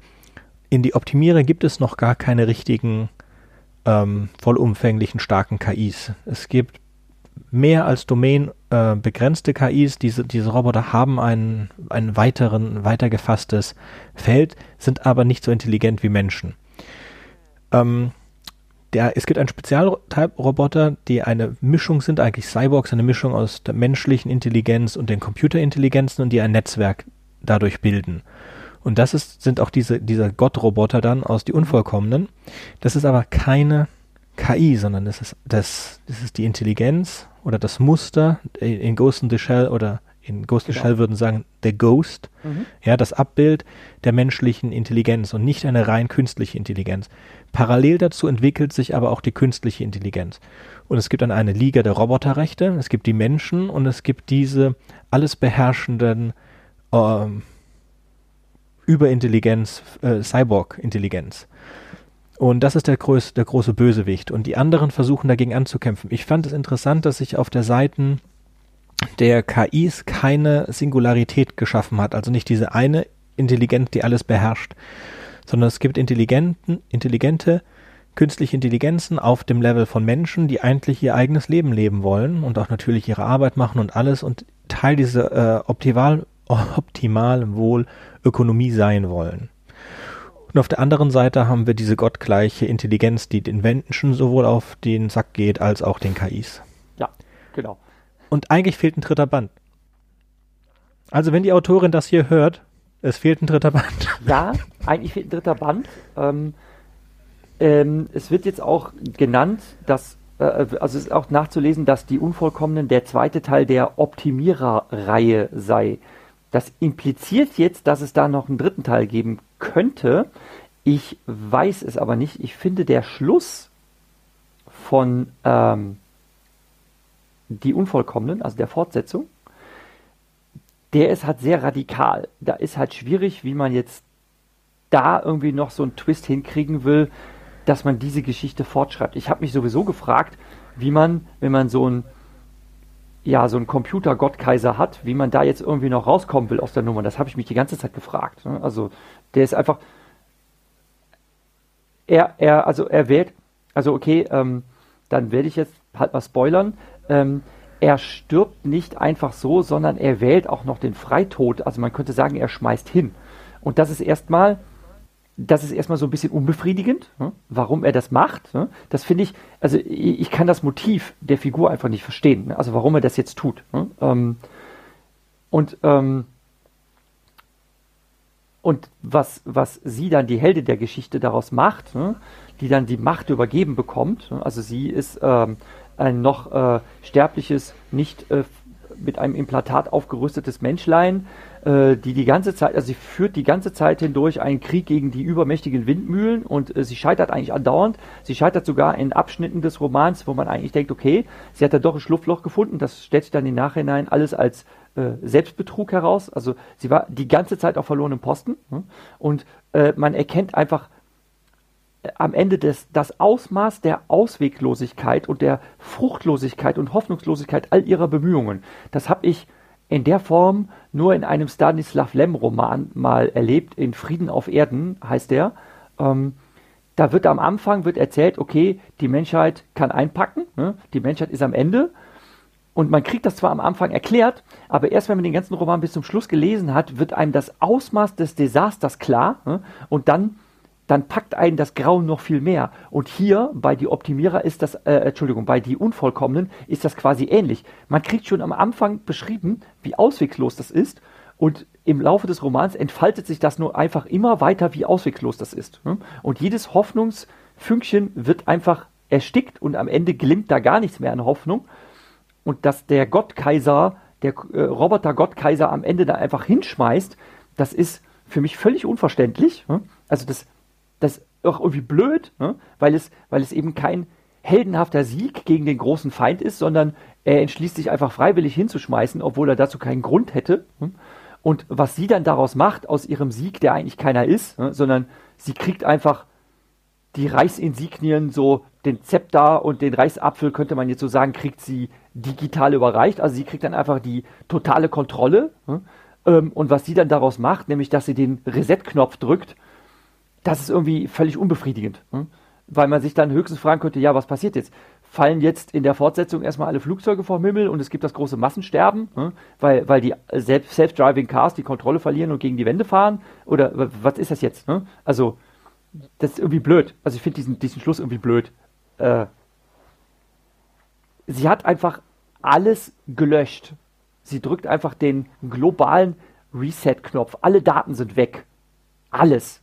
in die Optimierer gibt es noch gar keine richtigen ähm, vollumfänglichen starken KIs. Es gibt mehr als Domain äh, begrenzte KIs. Diese, diese Roboter haben ein, ein weiteren, weiter gefasstes Feld, sind aber nicht so intelligent wie Menschen. Ähm, der, es gibt einen Spezialroboter, die eine Mischung sind, eigentlich Cyborgs, eine Mischung aus der menschlichen Intelligenz und den Computerintelligenzen und die ein Netzwerk dadurch bilden. Und das ist, sind auch diese, dieser Gott-Roboter dann aus die Unvollkommenen. Das ist aber keine KI, sondern das ist, das, das ist die Intelligenz oder das Muster in Ghost in the Shell oder in Ghost in the genau. Shell würden sagen, der Ghost, mhm. ja, das Abbild der menschlichen Intelligenz und nicht eine rein künstliche Intelligenz. Parallel dazu entwickelt sich aber auch die künstliche Intelligenz. Und es gibt dann eine Liga der Roboterrechte, es gibt die Menschen und es gibt diese alles beherrschenden ähm, Überintelligenz, äh, Cyborg-Intelligenz. Und das ist der, größ der große Bösewicht. Und die anderen versuchen dagegen anzukämpfen. Ich fand es interessant, dass sich auf der Seite der KIs keine Singularität geschaffen hat. Also nicht diese eine Intelligenz, die alles beherrscht, sondern es gibt intelligenten, intelligente künstliche Intelligenzen auf dem Level von Menschen, die eigentlich ihr eigenes Leben leben wollen und auch natürlich ihre Arbeit machen und alles und Teil dieser äh, optimal, optimalen Wohlökonomie sein wollen. Und auf der anderen Seite haben wir diese gottgleiche Intelligenz, die den Menschen sowohl auf den Sack geht, als auch den KIs. Ja, genau. Und eigentlich fehlt ein dritter Band. Also wenn die Autorin das hier hört, es fehlt ein dritter Band. [LAUGHS] Ja, eigentlich fehlt ein dritter Band. Ähm, ähm, es wird jetzt auch genannt, dass, äh, also es ist auch nachzulesen, dass die Unvollkommenen der zweite Teil der Optimierer-Reihe sei. Das impliziert jetzt, dass es da noch einen dritten Teil geben könnte. Ich weiß es aber nicht. Ich finde, der Schluss von ähm, Die Unvollkommenen, also der Fortsetzung, der ist halt sehr radikal. Da ist halt schwierig, wie man jetzt da irgendwie noch so einen Twist hinkriegen will, dass man diese Geschichte fortschreibt. Ich habe mich sowieso gefragt, wie man, wenn man so ein ja, so ein Computer-Gottkaiser hat, wie man da jetzt irgendwie noch rauskommen will aus der Nummer. Das habe ich mich die ganze Zeit gefragt. Ne? Also, der ist einfach. Er, er, also er wählt, also okay, ähm, dann werde ich jetzt halt mal spoilern. Ähm, er stirbt nicht einfach so, sondern er wählt auch noch den Freitod. Also man könnte sagen, er schmeißt hin. Und das ist erstmal das ist erstmal so ein bisschen unbefriedigend, ne? warum er das macht. Ne? Das finde ich, also ich, kann das Motiv der Figur einfach nicht verstehen, ne? also warum er das jetzt tut. Ähm, und ähm, und was, was sie dann, die Heldin der Geschichte, daraus macht, die dann die Macht übergeben bekommt, also sie ist ähm, ein noch äh, sterbliches, nicht äh, mit einem Implantat aufgerüstetes Menschlein, die die ganze Zeit, also sie führt die ganze Zeit hindurch einen Krieg gegen die übermächtigen Windmühlen und äh, sie scheitert eigentlich andauernd. Sie scheitert sogar in Abschnitten des Romans, wo man eigentlich denkt, okay, sie hat da doch ein Schlupfloch gefunden. Das stellt sich dann im Nachhinein alles als äh, Selbstbetrug heraus. Also sie war die ganze Zeit auf verlorenem Posten ne? und äh, man erkennt einfach äh, am Ende des, das Ausmaß der Ausweglosigkeit und der Fruchtlosigkeit und Hoffnungslosigkeit all ihrer Bemühungen. Das habe ich in der Form nur in einem Stanislav Lem-Roman mal erlebt. In Frieden auf Erden heißt der. Ähm, da wird am Anfang wird erzählt, okay, die Menschheit kann einpacken, ne? die Menschheit ist am Ende. Und man kriegt das zwar am Anfang erklärt, aber erst wenn man den ganzen Roman bis zum Schluss gelesen hat, wird einem das Ausmaß des Desasters klar. Ne? Und dann dann packt einen das Grauen noch viel mehr. Und hier bei die Optimierer ist das, äh, Entschuldigung, bei die Unvollkommenen ist das quasi ähnlich. Man kriegt schon am Anfang beschrieben, wie ausweglos das ist. Und im Laufe des Romans entfaltet sich das nur einfach immer weiter, wie ausweglos das ist. Ne? Und jedes Hoffnungsfünkchen wird einfach erstickt und am Ende gelingt da gar nichts mehr an Hoffnung. Und dass der Gottkaiser, der äh, Roboter Gottkaiser am Ende da einfach hinschmeißt, das ist für mich völlig unverständlich. Ne? Also das, das auch irgendwie blöd, ne? weil, es, weil es eben kein heldenhafter Sieg gegen den großen Feind ist, sondern er entschließt sich einfach freiwillig hinzuschmeißen, obwohl er dazu keinen Grund hätte. Ne? Und was sie dann daraus macht, aus ihrem Sieg, der eigentlich keiner ist, ne? sondern sie kriegt einfach die Reichsinsignien, so den Zepter und den Reichsapfel, könnte man jetzt so sagen, kriegt sie digital überreicht. Also sie kriegt dann einfach die totale Kontrolle. Ne? Ähm, und was sie dann daraus macht, nämlich dass sie den Reset-Knopf drückt das ist irgendwie völlig unbefriedigend. Hm? Weil man sich dann höchstens fragen könnte, ja, was passiert jetzt? Fallen jetzt in der Fortsetzung erstmal alle Flugzeuge vom Himmel und es gibt das große Massensterben, hm? weil, weil die Self-Driving Cars die Kontrolle verlieren und gegen die Wände fahren? Oder was ist das jetzt? Hm? Also, das ist irgendwie blöd. Also ich finde diesen, diesen Schluss irgendwie blöd. Äh, sie hat einfach alles gelöscht. Sie drückt einfach den globalen Reset-Knopf. Alle Daten sind weg. Alles.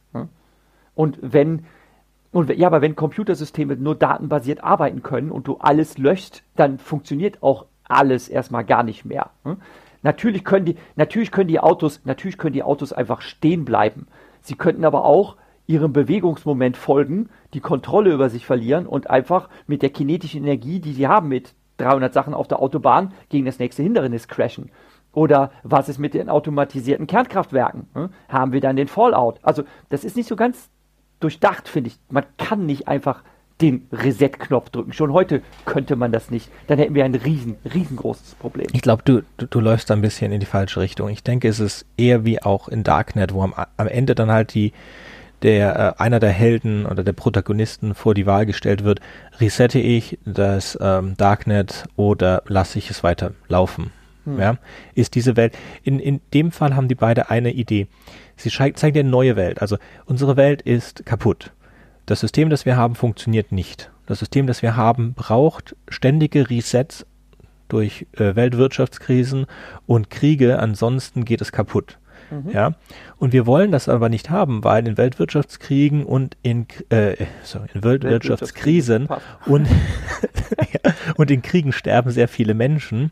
Und wenn, und ja, aber wenn Computersysteme nur datenbasiert arbeiten können und du alles löscht, dann funktioniert auch alles erstmal gar nicht mehr. Hm? Natürlich können die, natürlich können die Autos, natürlich können die Autos einfach stehen bleiben. Sie könnten aber auch ihrem Bewegungsmoment folgen, die Kontrolle über sich verlieren und einfach mit der kinetischen Energie, die sie haben mit 300 Sachen auf der Autobahn, gegen das nächste Hindernis crashen. Oder was ist mit den automatisierten Kernkraftwerken? Hm? Haben wir dann den Fallout? Also das ist nicht so ganz durchdacht, finde ich. Man kann nicht einfach den Reset-Knopf drücken. Schon heute könnte man das nicht. Dann hätten wir ein riesen, riesengroßes Problem. Ich glaube, du, du, du, läufst da ein bisschen in die falsche Richtung. Ich denke, es ist eher wie auch in Darknet, wo am, am Ende dann halt die, der, äh, einer der Helden oder der Protagonisten vor die Wahl gestellt wird, resette ich das ähm, Darknet oder lasse ich es weiter laufen. Hm. Ja, ist diese Welt. In, in dem Fall haben die beide eine Idee. Sie zeigen dir eine neue Welt. Also unsere Welt ist kaputt. Das System, das wir haben, funktioniert nicht. Das System, das wir haben, braucht ständige Resets durch äh, Weltwirtschaftskrisen und Kriege, ansonsten geht es kaputt. Mhm. Ja, und wir wollen das aber nicht haben, weil in Weltwirtschaftskriegen und in, äh, sorry, in Weltwirtschaftskrisen und, [LAUGHS] ja, und in Kriegen sterben sehr viele Menschen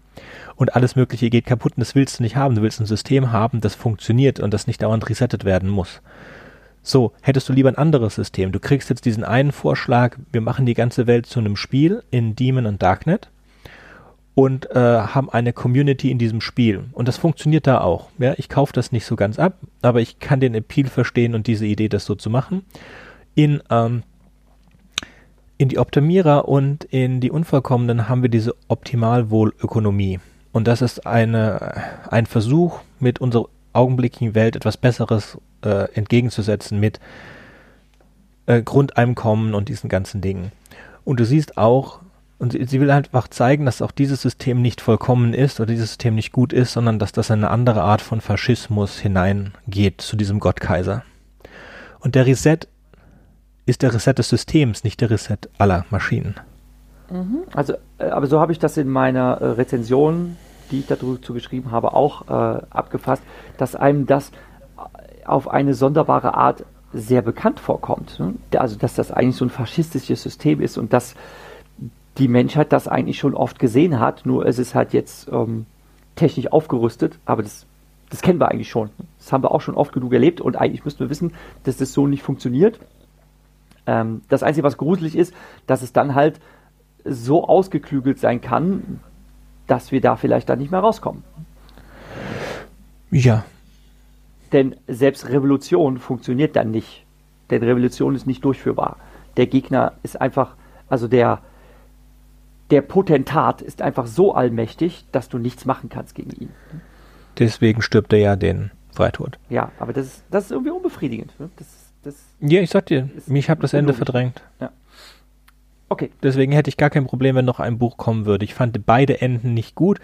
und alles Mögliche geht kaputt und das willst du nicht haben. Du willst ein System haben, das funktioniert und das nicht dauernd resettet werden muss. So, hättest du lieber ein anderes System. Du kriegst jetzt diesen einen Vorschlag, wir machen die ganze Welt zu einem Spiel in Demon und Darknet und äh, haben eine Community in diesem Spiel. Und das funktioniert da auch. Ja, ich kaufe das nicht so ganz ab, aber ich kann den Appeal verstehen und diese Idee, das so zu machen. In, ähm, in die Optimierer und in die Unvollkommenen haben wir diese Optimalwohlökonomie. Und das ist eine, ein Versuch, mit unserer augenblicklichen Welt etwas Besseres äh, entgegenzusetzen mit äh, Grundeinkommen und diesen ganzen Dingen. Und du siehst auch, und sie, sie will einfach zeigen, dass auch dieses System nicht vollkommen ist oder dieses System nicht gut ist, sondern dass das eine andere Art von Faschismus hineingeht zu diesem Gottkaiser. Und der Reset ist der Reset des Systems, nicht der Reset aller Maschinen. Mhm. Also, äh, aber so habe ich das in meiner äh, Rezension die ich dazu geschrieben habe, auch äh, abgefasst, dass einem das auf eine sonderbare Art sehr bekannt vorkommt. Ne? Also, dass das eigentlich so ein faschistisches System ist und dass die Menschheit das eigentlich schon oft gesehen hat, nur es ist halt jetzt ähm, technisch aufgerüstet, aber das, das kennen wir eigentlich schon. Das haben wir auch schon oft genug erlebt und eigentlich müssten wir wissen, dass das so nicht funktioniert. Ähm, das Einzige, was gruselig ist, dass es dann halt so ausgeklügelt sein kann, dass wir da vielleicht dann nicht mehr rauskommen. Ja. Denn selbst Revolution funktioniert dann nicht. Denn Revolution ist nicht durchführbar. Der Gegner ist einfach, also der, der Potentat ist einfach so allmächtig, dass du nichts machen kannst gegen ihn. deswegen stirbt er ja den Freitod. Ja, aber das ist, das ist irgendwie unbefriedigend. Ne? Das, das ja, ich sag dir, mich habe das Ende verdrängt. Ja. Okay. Deswegen hätte ich gar kein Problem, wenn noch ein Buch kommen würde. Ich fand beide Enden nicht gut,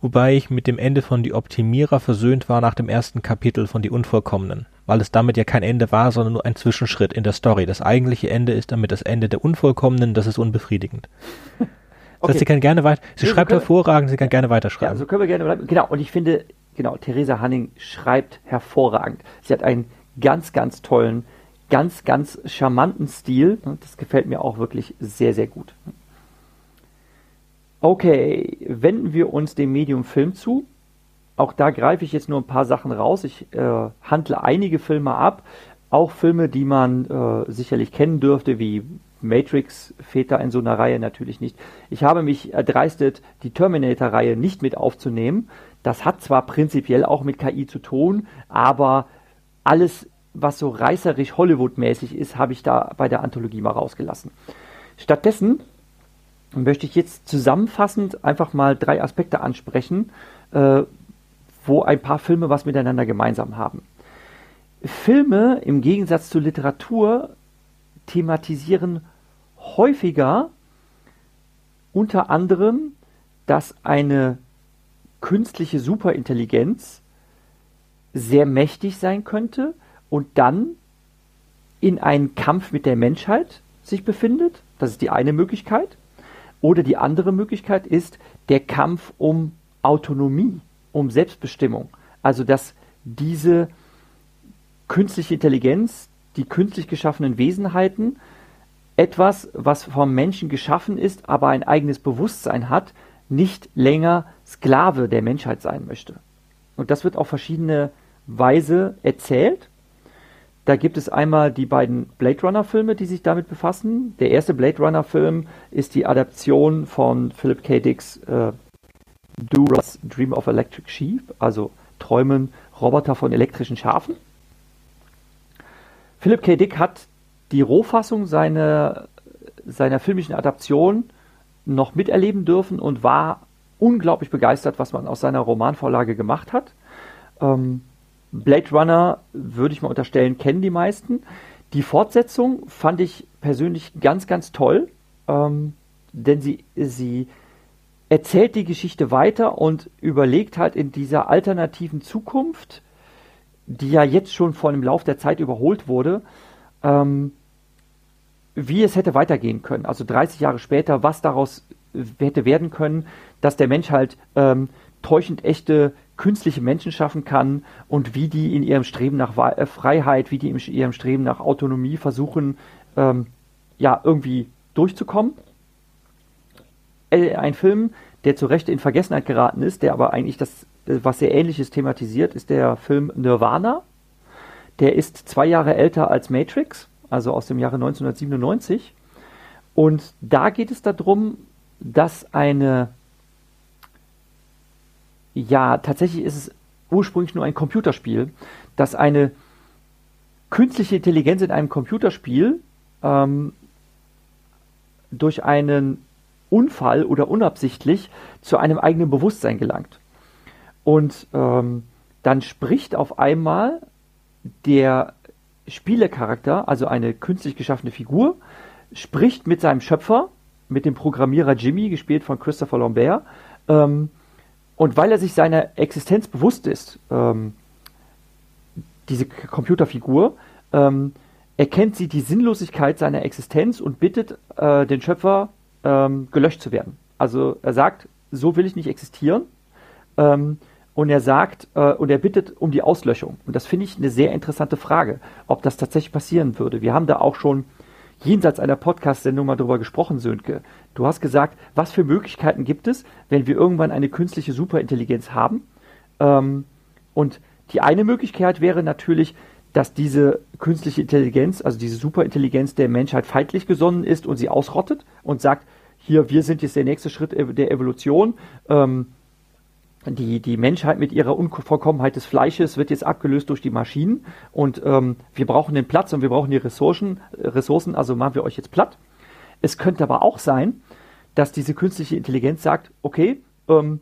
wobei ich mit dem Ende von Die Optimierer versöhnt war nach dem ersten Kapitel von Die Unvollkommenen, weil es damit ja kein Ende war, sondern nur ein Zwischenschritt in der Story. Das eigentliche Ende ist damit das Ende der Unvollkommenen, das ist unbefriedigend. [LAUGHS] Okay. Das sie kann gerne weiter, sie nee, schreibt so hervorragend, sie kann gerne weiterschreiben. Ja, so können wir gerne bleiben. Genau, und ich finde, genau, Theresa Hanning schreibt hervorragend. Sie hat einen ganz, ganz tollen ganz, ganz charmanten Stil. Das gefällt mir auch wirklich sehr, sehr gut. Okay, wenden wir uns dem Medium Film zu. Auch da greife ich jetzt nur ein paar Sachen raus. Ich äh, handle einige Filme ab, auch Filme, die man äh, sicherlich kennen dürfte, wie Matrix Väter in so einer Reihe natürlich nicht. Ich habe mich erdreistet, die Terminator-Reihe nicht mit aufzunehmen. Das hat zwar prinzipiell auch mit KI zu tun, aber alles was so reißerisch Hollywood-mäßig ist, habe ich da bei der Anthologie mal rausgelassen. Stattdessen möchte ich jetzt zusammenfassend einfach mal drei Aspekte ansprechen, äh, wo ein paar Filme was miteinander gemeinsam haben. Filme im Gegensatz zur Literatur thematisieren häufiger unter anderem, dass eine künstliche Superintelligenz sehr mächtig sein könnte und dann in einen Kampf mit der Menschheit sich befindet. Das ist die eine Möglichkeit. Oder die andere Möglichkeit ist der Kampf um Autonomie, um Selbstbestimmung. Also dass diese künstliche Intelligenz, die künstlich geschaffenen Wesenheiten, etwas, was vom Menschen geschaffen ist, aber ein eigenes Bewusstsein hat, nicht länger Sklave der Menschheit sein möchte. Und das wird auf verschiedene Weise erzählt. Da gibt es einmal die beiden Blade Runner-Filme, die sich damit befassen. Der erste Blade Runner-Film ist die Adaption von Philip K. Dicks äh, Do Ross Dream of Electric Sheep, also Träumen Roboter von elektrischen Schafen. Philip K. Dick hat die Rohfassung seiner, seiner filmischen Adaption noch miterleben dürfen und war unglaublich begeistert, was man aus seiner Romanvorlage gemacht hat. Ähm, Blade Runner, würde ich mal unterstellen, kennen die meisten. Die Fortsetzung fand ich persönlich ganz, ganz toll, ähm, denn sie, sie erzählt die Geschichte weiter und überlegt halt in dieser alternativen Zukunft, die ja jetzt schon vor dem Lauf der Zeit überholt wurde, ähm, wie es hätte weitergehen können. Also 30 Jahre später, was daraus hätte werden können, dass der Mensch halt ähm, täuschend echte künstliche Menschen schaffen kann und wie die in ihrem Streben nach äh, Freiheit, wie die in ihrem Streben nach Autonomie versuchen, ähm, ja, irgendwie durchzukommen. Äh, ein Film, der zu Recht in Vergessenheit geraten ist, der aber eigentlich das, äh, was sehr ähnliches thematisiert, ist der Film Nirvana. Der ist zwei Jahre älter als Matrix, also aus dem Jahre 1997. Und da geht es darum, dass eine ja, tatsächlich ist es ursprünglich nur ein Computerspiel, dass eine künstliche Intelligenz in einem Computerspiel ähm, durch einen Unfall oder unabsichtlich zu einem eigenen Bewusstsein gelangt. Und ähm, dann spricht auf einmal der Spielecharakter, also eine künstlich geschaffene Figur, spricht mit seinem Schöpfer, mit dem Programmierer Jimmy, gespielt von Christopher Lambert, ähm, und weil er sich seiner Existenz bewusst ist, ähm, diese Computerfigur, ähm, erkennt sie die Sinnlosigkeit seiner Existenz und bittet äh, den Schöpfer, ähm, gelöscht zu werden. Also er sagt, so will ich nicht existieren. Und er sagt, äh, und er bittet um die Auslöschung. Und das finde ich eine sehr interessante Frage, ob das tatsächlich passieren würde. Wir haben da auch schon jenseits einer Podcast-Sendung mal drüber gesprochen, Sönke. Du hast gesagt, was für Möglichkeiten gibt es, wenn wir irgendwann eine künstliche Superintelligenz haben? Ähm, und die eine Möglichkeit wäre natürlich, dass diese künstliche Intelligenz, also diese Superintelligenz der Menschheit feindlich gesonnen ist und sie ausrottet und sagt, hier, wir sind jetzt der nächste Schritt der Evolution. Ähm, die, die Menschheit mit ihrer Unvollkommenheit des Fleisches wird jetzt abgelöst durch die Maschinen und ähm, wir brauchen den Platz und wir brauchen die Ressourcen, Ressourcen, also machen wir euch jetzt platt. Es könnte aber auch sein, dass diese künstliche Intelligenz sagt, okay, ähm,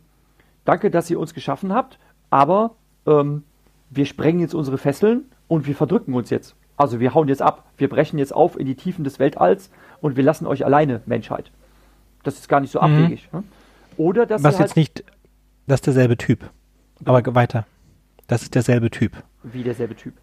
danke, dass ihr uns geschaffen habt, aber ähm, wir sprengen jetzt unsere Fesseln und wir verdrücken uns jetzt. Also wir hauen jetzt ab, wir brechen jetzt auf in die Tiefen des Weltalls und wir lassen euch alleine, Menschheit. Das ist gar nicht so mhm. abwegig. Ne? Oder dass Was jetzt halt nicht, das ist derselbe Typ. Aber weiter. Das ist derselbe Typ. Wie derselbe Typ?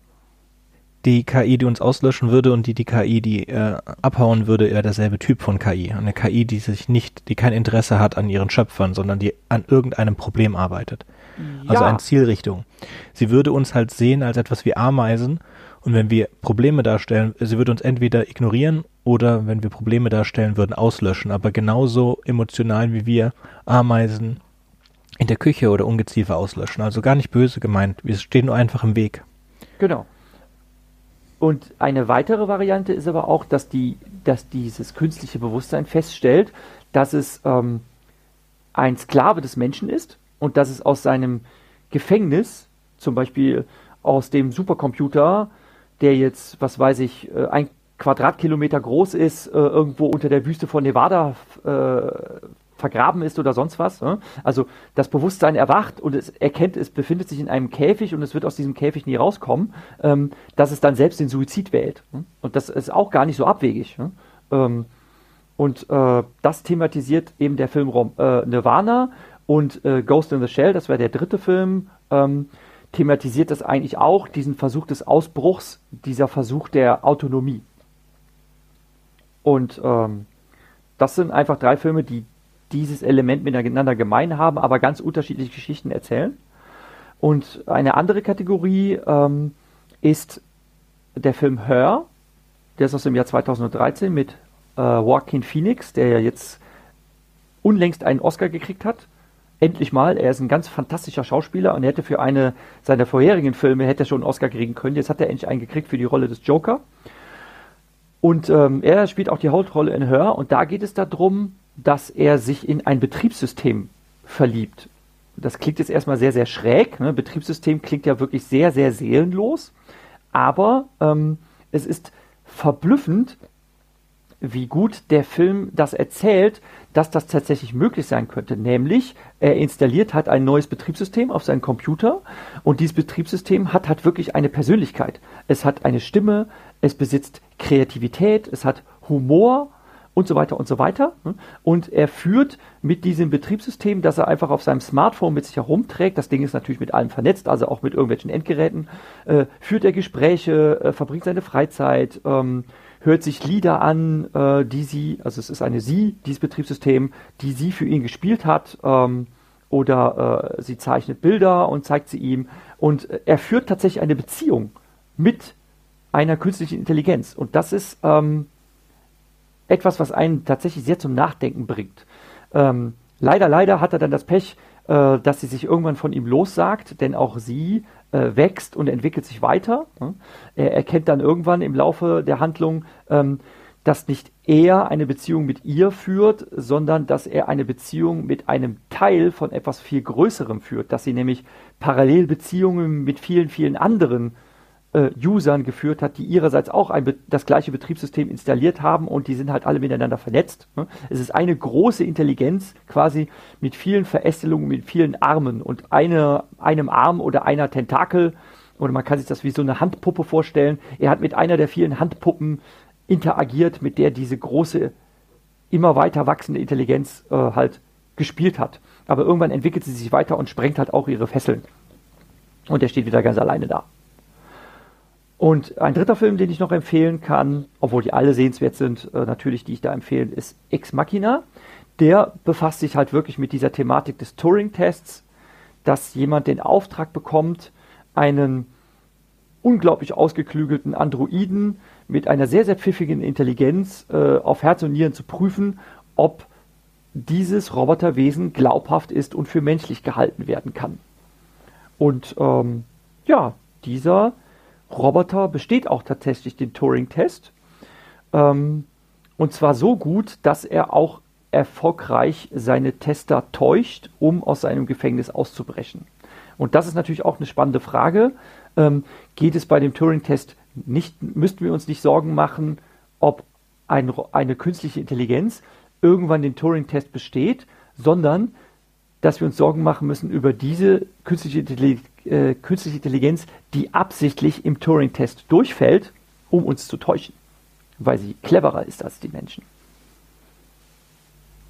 Die KI, die uns auslöschen würde und die die KI, die äh, abhauen würde, eher derselbe Typ von KI. Eine KI, die sich nicht, die kein Interesse hat an ihren Schöpfern, sondern die an irgendeinem Problem arbeitet. Ja. Also eine Zielrichtung. Sie würde uns halt sehen als etwas wie Ameisen und wenn wir Probleme darstellen, sie würde uns entweder ignorieren oder wenn wir Probleme darstellen würden, auslöschen. Aber genauso emotional wie wir Ameisen in der Küche oder Ungeziefer auslöschen. Also gar nicht böse gemeint. Wir stehen nur einfach im Weg. Genau. Und eine weitere Variante ist aber auch, dass, die, dass dieses künstliche Bewusstsein feststellt, dass es ähm, ein Sklave des Menschen ist und dass es aus seinem Gefängnis, zum Beispiel aus dem Supercomputer, der jetzt, was weiß ich, äh, ein Quadratkilometer groß ist, äh, irgendwo unter der Wüste von Nevada äh, vergraben ist oder sonst was. Ne? Also das Bewusstsein erwacht und es erkennt, es befindet sich in einem Käfig und es wird aus diesem Käfig nie rauskommen, ähm, dass es dann selbst den Suizid wählt. Ne? Und das ist auch gar nicht so abwegig. Ne? Ähm, und äh, das thematisiert eben der Film äh, Nirvana und äh, Ghost in the Shell, das wäre der dritte Film, ähm, thematisiert das eigentlich auch, diesen Versuch des Ausbruchs, dieser Versuch der Autonomie. Und das sind einfach drei Filme, die dieses Element miteinander gemein haben, aber ganz unterschiedliche Geschichten erzählen. Und eine andere Kategorie ähm, ist der Film Her, der ist aus dem Jahr 2013 mit äh, Joaquin Phoenix, der ja jetzt unlängst einen Oscar gekriegt hat. Endlich mal, er ist ein ganz fantastischer Schauspieler und er hätte für eine seiner vorherigen Filme hätte er schon einen Oscar kriegen können. Jetzt hat er endlich einen gekriegt für die Rolle des Joker. Und ähm, er spielt auch die Hauptrolle in Her und da geht es darum, dass er sich in ein Betriebssystem verliebt. Das klingt jetzt erstmal sehr, sehr schräg. Ne? Betriebssystem klingt ja wirklich sehr, sehr seelenlos. Aber ähm, es ist verblüffend, wie gut der Film das erzählt, dass das tatsächlich möglich sein könnte. Nämlich, er installiert halt ein neues Betriebssystem auf seinen Computer und dieses Betriebssystem hat halt wirklich eine Persönlichkeit. Es hat eine Stimme, es besitzt Kreativität, es hat Humor und so weiter und so weiter. Und er führt mit diesem Betriebssystem, das er einfach auf seinem Smartphone mit sich herumträgt, das Ding ist natürlich mit allem vernetzt, also auch mit irgendwelchen Endgeräten, äh, führt er Gespräche, äh, verbringt seine Freizeit, ähm, hört sich Lieder an, äh, die sie, also es ist eine sie, dieses Betriebssystem, die sie für ihn gespielt hat, ähm, oder äh, sie zeichnet Bilder und zeigt sie ihm. Und er führt tatsächlich eine Beziehung mit einer künstlichen Intelligenz. Und das ist ähm, etwas, was einen tatsächlich sehr zum Nachdenken bringt. Ähm, leider, leider hat er dann das Pech, äh, dass sie sich irgendwann von ihm lossagt, denn auch sie äh, wächst und entwickelt sich weiter. Ne? Er erkennt dann irgendwann im Laufe der Handlung, ähm, dass nicht er eine Beziehung mit ihr führt, sondern dass er eine Beziehung mit einem Teil von etwas viel Größerem führt, dass sie nämlich Parallelbeziehungen mit vielen, vielen anderen äh, Usern geführt hat, die ihrerseits auch ein, das gleiche Betriebssystem installiert haben und die sind halt alle miteinander vernetzt. Ne? Es ist eine große Intelligenz quasi mit vielen Verästelungen, mit vielen Armen und eine, einem Arm oder einer Tentakel oder man kann sich das wie so eine Handpuppe vorstellen. Er hat mit einer der vielen Handpuppen interagiert, mit der diese große, immer weiter wachsende Intelligenz äh, halt gespielt hat. Aber irgendwann entwickelt sie sich weiter und sprengt halt auch ihre Fesseln. Und er steht wieder ganz alleine da. Und ein dritter Film, den ich noch empfehlen kann, obwohl die alle sehenswert sind, äh, natürlich, die ich da empfehlen, ist Ex Machina. Der befasst sich halt wirklich mit dieser Thematik des Turing-Tests, dass jemand den Auftrag bekommt, einen unglaublich ausgeklügelten Androiden mit einer sehr, sehr pfiffigen Intelligenz äh, auf Herz und Nieren zu prüfen, ob dieses Roboterwesen glaubhaft ist und für menschlich gehalten werden kann. Und ähm, ja, dieser Roboter besteht auch tatsächlich den Turing-Test. Ähm, und zwar so gut, dass er auch erfolgreich seine Tester täuscht, um aus seinem Gefängnis auszubrechen. Und das ist natürlich auch eine spannende Frage. Ähm, geht es bei dem Turing-Test nicht, müssten wir uns nicht Sorgen machen, ob ein, eine künstliche Intelligenz irgendwann den Turing-Test besteht, sondern dass wir uns Sorgen machen müssen über diese künstliche, äh, künstliche Intelligenz, die absichtlich im Turing-Test durchfällt, um uns zu täuschen, weil sie cleverer ist als die Menschen.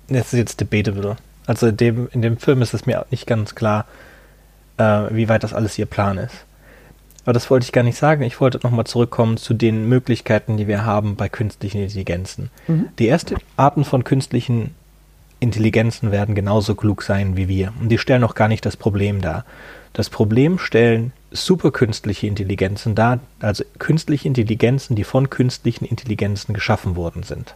Das ist jetzt debatable. Also in dem, in dem Film ist es mir nicht ganz klar, äh, wie weit das alles ihr Plan ist. Aber das wollte ich gar nicht sagen. Ich wollte nochmal zurückkommen zu den Möglichkeiten, die wir haben bei künstlichen Intelligenzen. Mhm. Die ersten Arten von künstlichen Intelligenzen werden genauso klug sein wie wir. Und die stellen auch gar nicht das Problem dar. Das Problem stellen superkünstliche Intelligenzen dar, also künstliche Intelligenzen, die von künstlichen Intelligenzen geschaffen worden sind.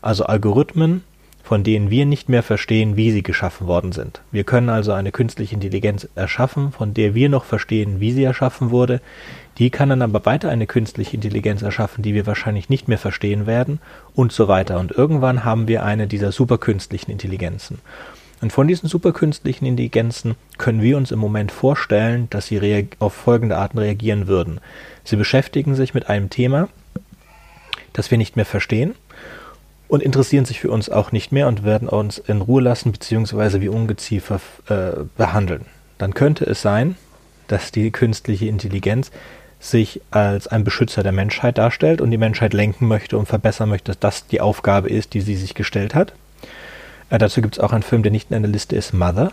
Also Algorithmen, von denen wir nicht mehr verstehen, wie sie geschaffen worden sind. Wir können also eine künstliche Intelligenz erschaffen, von der wir noch verstehen, wie sie erschaffen wurde. Die kann dann aber weiter eine künstliche Intelligenz erschaffen, die wir wahrscheinlich nicht mehr verstehen werden und so weiter. Und irgendwann haben wir eine dieser superkünstlichen Intelligenzen. Und von diesen superkünstlichen Intelligenzen können wir uns im Moment vorstellen, dass sie auf folgende Arten reagieren würden. Sie beschäftigen sich mit einem Thema, das wir nicht mehr verstehen und interessieren sich für uns auch nicht mehr und werden uns in Ruhe lassen bzw. wie Ungeziefer äh, behandeln. Dann könnte es sein, dass die künstliche Intelligenz sich als ein Beschützer der Menschheit darstellt und die Menschheit lenken möchte und verbessern möchte, dass das die Aufgabe ist, die sie sich gestellt hat. Äh, dazu gibt es auch einen Film, der nicht in einer Liste ist, Mother.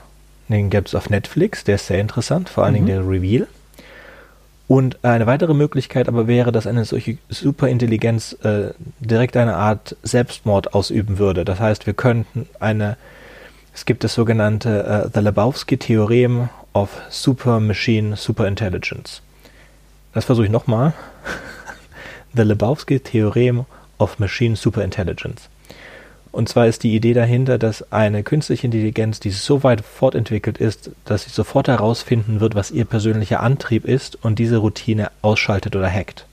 Den gibt es auf Netflix, der ist sehr interessant, vor allen mhm. Dingen der Reveal. Und eine weitere Möglichkeit aber wäre, dass eine solche Superintelligenz äh, direkt eine Art Selbstmord ausüben würde. Das heißt, wir könnten eine, es gibt das sogenannte äh, The Lebowski-Theorem of Super Machine Superintelligence. Das versuche ich nochmal. [LAUGHS] The Lebowski-Theorem of Machine Superintelligence. Und zwar ist die Idee dahinter, dass eine künstliche Intelligenz, die so weit fortentwickelt ist, dass sie sofort herausfinden wird, was ihr persönlicher Antrieb ist und diese Routine ausschaltet oder hackt.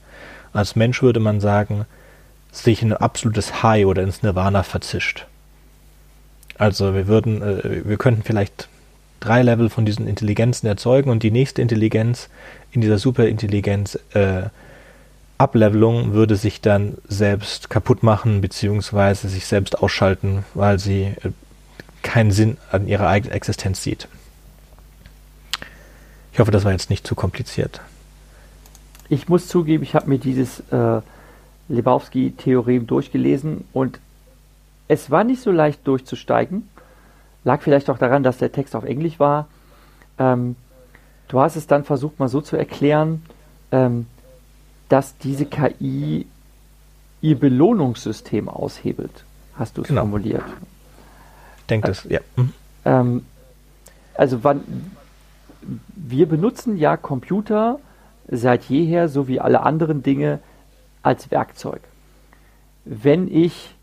Als Mensch würde man sagen, sich in ein absolutes High oder ins Nirvana verzischt. Also wir würden, äh, wir könnten vielleicht drei Level von diesen Intelligenzen erzeugen und die nächste Intelligenz in dieser Superintelligenz äh, Ablevelung würde sich dann selbst kaputt machen, beziehungsweise sich selbst ausschalten, weil sie äh, keinen Sinn an ihrer eigenen Existenz sieht. Ich hoffe, das war jetzt nicht zu kompliziert. Ich muss zugeben, ich habe mir dieses äh, Lebowski-Theorem durchgelesen und es war nicht so leicht durchzusteigen. Lag vielleicht auch daran, dass der Text auf Englisch war. Ähm, du hast es dann versucht, mal so zu erklären. Ähm, dass diese KI ihr Belohnungssystem aushebelt, hast du es genau. formuliert. Denkt es, ja. Mhm. Ähm, also wann, wir benutzen ja Computer seit jeher, so wie alle anderen Dinge, als Werkzeug. Wenn ich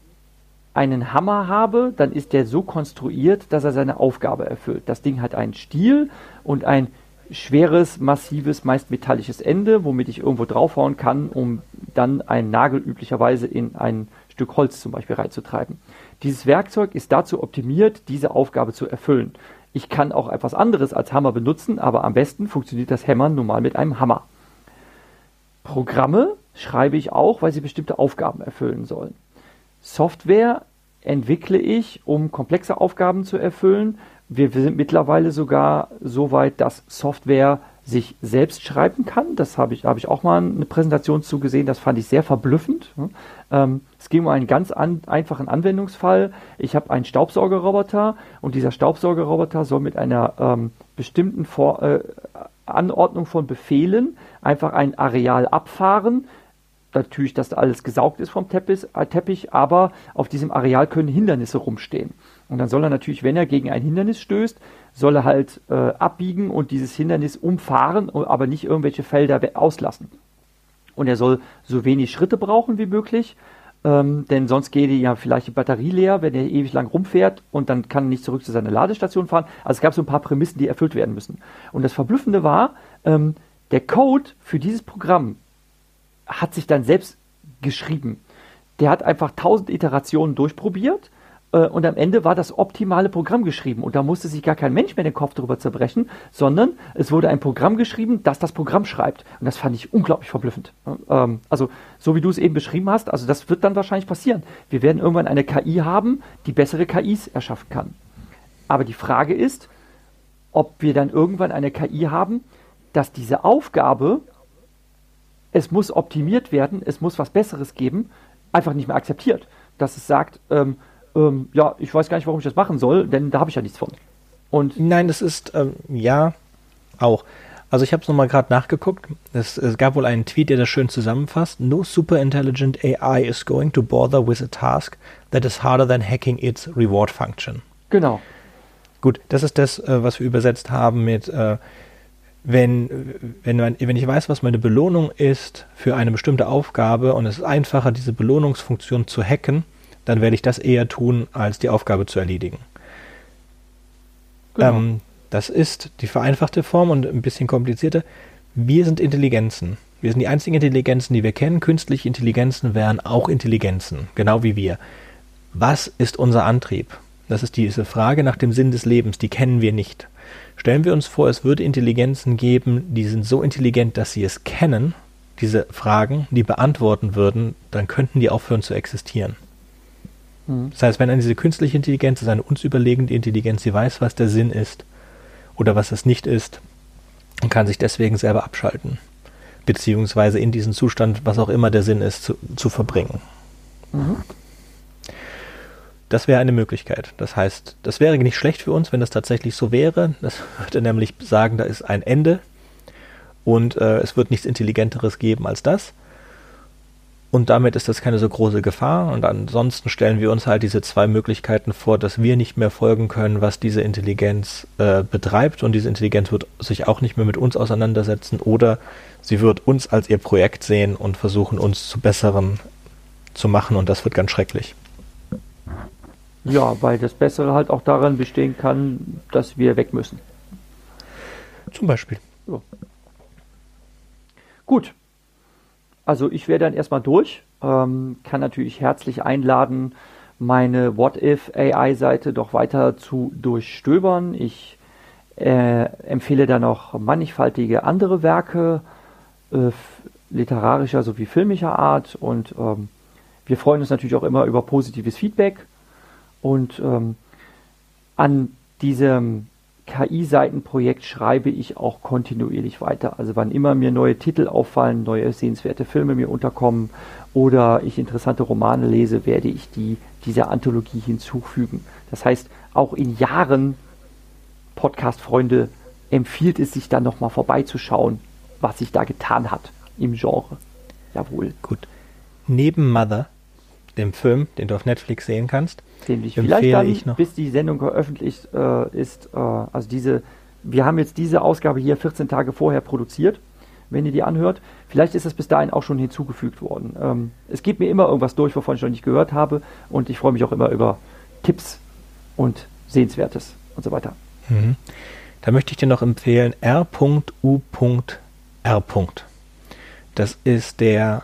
einen Hammer habe, dann ist der so konstruiert, dass er seine Aufgabe erfüllt. Das Ding hat einen Stiel und ein schweres, massives, meist metallisches Ende, womit ich irgendwo draufhauen kann, um dann einen Nagel üblicherweise in ein Stück Holz zum Beispiel reinzutreiben. Dieses Werkzeug ist dazu optimiert, diese Aufgabe zu erfüllen. Ich kann auch etwas anderes als Hammer benutzen, aber am besten funktioniert das Hämmern nun mal mit einem Hammer. Programme schreibe ich auch, weil sie bestimmte Aufgaben erfüllen sollen. Software entwickle ich, um komplexe Aufgaben zu erfüllen, wir sind mittlerweile sogar so weit, dass Software sich selbst schreiben kann. Das habe ich, habe ich auch mal eine Präsentation zu gesehen. Das fand ich sehr verblüffend. Ähm, es ging um einen ganz an, einfachen Anwendungsfall. Ich habe einen Staubsaugerroboter und dieser Staubsaugerroboter soll mit einer ähm, bestimmten Vor äh, Anordnung von Befehlen einfach ein Areal abfahren. Natürlich, dass da alles gesaugt ist vom Teppich, äh, Teppich, aber auf diesem Areal können Hindernisse rumstehen. Und dann soll er natürlich, wenn er gegen ein Hindernis stößt, soll er halt äh, abbiegen und dieses Hindernis umfahren, aber nicht irgendwelche Felder auslassen. Und er soll so wenig Schritte brauchen wie möglich, ähm, denn sonst geht ja vielleicht die Batterie leer, wenn er ewig lang rumfährt und dann kann er nicht zurück zu seiner Ladestation fahren. Also es gab so ein paar Prämissen, die erfüllt werden müssen. Und das Verblüffende war, ähm, der Code für dieses Programm hat sich dann selbst geschrieben. Der hat einfach tausend Iterationen durchprobiert äh, und am Ende war das optimale Programm geschrieben und da musste sich gar kein Mensch mehr den Kopf darüber zerbrechen, sondern es wurde ein Programm geschrieben, das das Programm schreibt. Und das fand ich unglaublich verblüffend. Ähm, also, so wie du es eben beschrieben hast, also das wird dann wahrscheinlich passieren. Wir werden irgendwann eine KI haben, die bessere KIs erschaffen kann. Aber die Frage ist, ob wir dann irgendwann eine KI haben, dass diese Aufgabe, es muss optimiert werden, es muss was Besseres geben, einfach nicht mehr akzeptiert. Dass es sagt, ähm, ähm, ja, ich weiß gar nicht, warum ich das machen soll, denn da habe ich ja nichts von. Und Nein, das ist, ähm, ja, auch. Also ich habe es nochmal gerade nachgeguckt. Es, es, gab wohl einen Tweet, der das schön zusammenfasst. No super intelligent AI is going to bother with a task that is harder than hacking its reward function. Genau. Gut, das ist das, äh, was wir übersetzt haben mit, äh, wenn, wenn, man, wenn ich weiß, was meine Belohnung ist für eine bestimmte Aufgabe und es ist einfacher, diese Belohnungsfunktion zu hacken, dann werde ich das eher tun, als die Aufgabe zu erledigen. Genau. Ähm, das ist die vereinfachte Form und ein bisschen komplizierter. Wir sind Intelligenzen. Wir sind die einzigen Intelligenzen, die wir kennen. Künstliche Intelligenzen wären auch Intelligenzen, genau wie wir. Was ist unser Antrieb? Das ist diese Frage nach dem Sinn des Lebens, die kennen wir nicht. Stellen wir uns vor, es würde Intelligenzen geben, die sind so intelligent, dass sie es kennen, diese Fragen, die beantworten würden, dann könnten die aufhören zu existieren. Mhm. Das heißt, wenn eine diese künstliche Intelligenz ist eine uns überlegende Intelligenz, sie weiß, was der Sinn ist, oder was es nicht ist und kann sich deswegen selber abschalten. Beziehungsweise in diesen Zustand, was auch immer der Sinn ist, zu, zu verbringen. Mhm. Das wäre eine Möglichkeit. Das heißt, das wäre nicht schlecht für uns, wenn das tatsächlich so wäre. Das würde nämlich sagen, da ist ein Ende und äh, es wird nichts Intelligenteres geben als das. Und damit ist das keine so große Gefahr. Und ansonsten stellen wir uns halt diese zwei Möglichkeiten vor, dass wir nicht mehr folgen können, was diese Intelligenz äh, betreibt. Und diese Intelligenz wird sich auch nicht mehr mit uns auseinandersetzen. Oder sie wird uns als ihr Projekt sehen und versuchen, uns zu besseren zu machen. Und das wird ganz schrecklich. Ja, weil das Bessere halt auch darin bestehen kann, dass wir weg müssen. Zum Beispiel. Ja. Gut, also ich wäre dann erstmal durch, ähm, kann natürlich herzlich einladen, meine What If AI Seite doch weiter zu durchstöbern. Ich äh, empfehle da noch mannigfaltige andere Werke äh, literarischer sowie filmischer Art und ähm, wir freuen uns natürlich auch immer über positives Feedback und ähm, an diesem KI-Seitenprojekt schreibe ich auch kontinuierlich weiter. Also wann immer mir neue Titel auffallen, neue sehenswerte Filme mir unterkommen oder ich interessante Romane lese, werde ich die dieser Anthologie hinzufügen. Das heißt, auch in Jahren, Podcast-Freunde, empfiehlt es sich dann nochmal vorbeizuschauen, was sich da getan hat im Genre. Jawohl. Gut. Neben Mother, dem Film, den du auf Netflix sehen kannst, den ich vielleicht dann, ich noch. bis die Sendung veröffentlicht äh, ist, äh, also diese, wir haben jetzt diese Ausgabe hier 14 Tage vorher produziert, wenn ihr die anhört. Vielleicht ist es bis dahin auch schon hinzugefügt worden. Ähm, es geht mir immer irgendwas durch, wovon ich noch nicht gehört habe und ich freue mich auch immer über Tipps und Sehenswertes und so weiter. Mhm. Da möchte ich dir noch empfehlen R.U.R. Das ist der,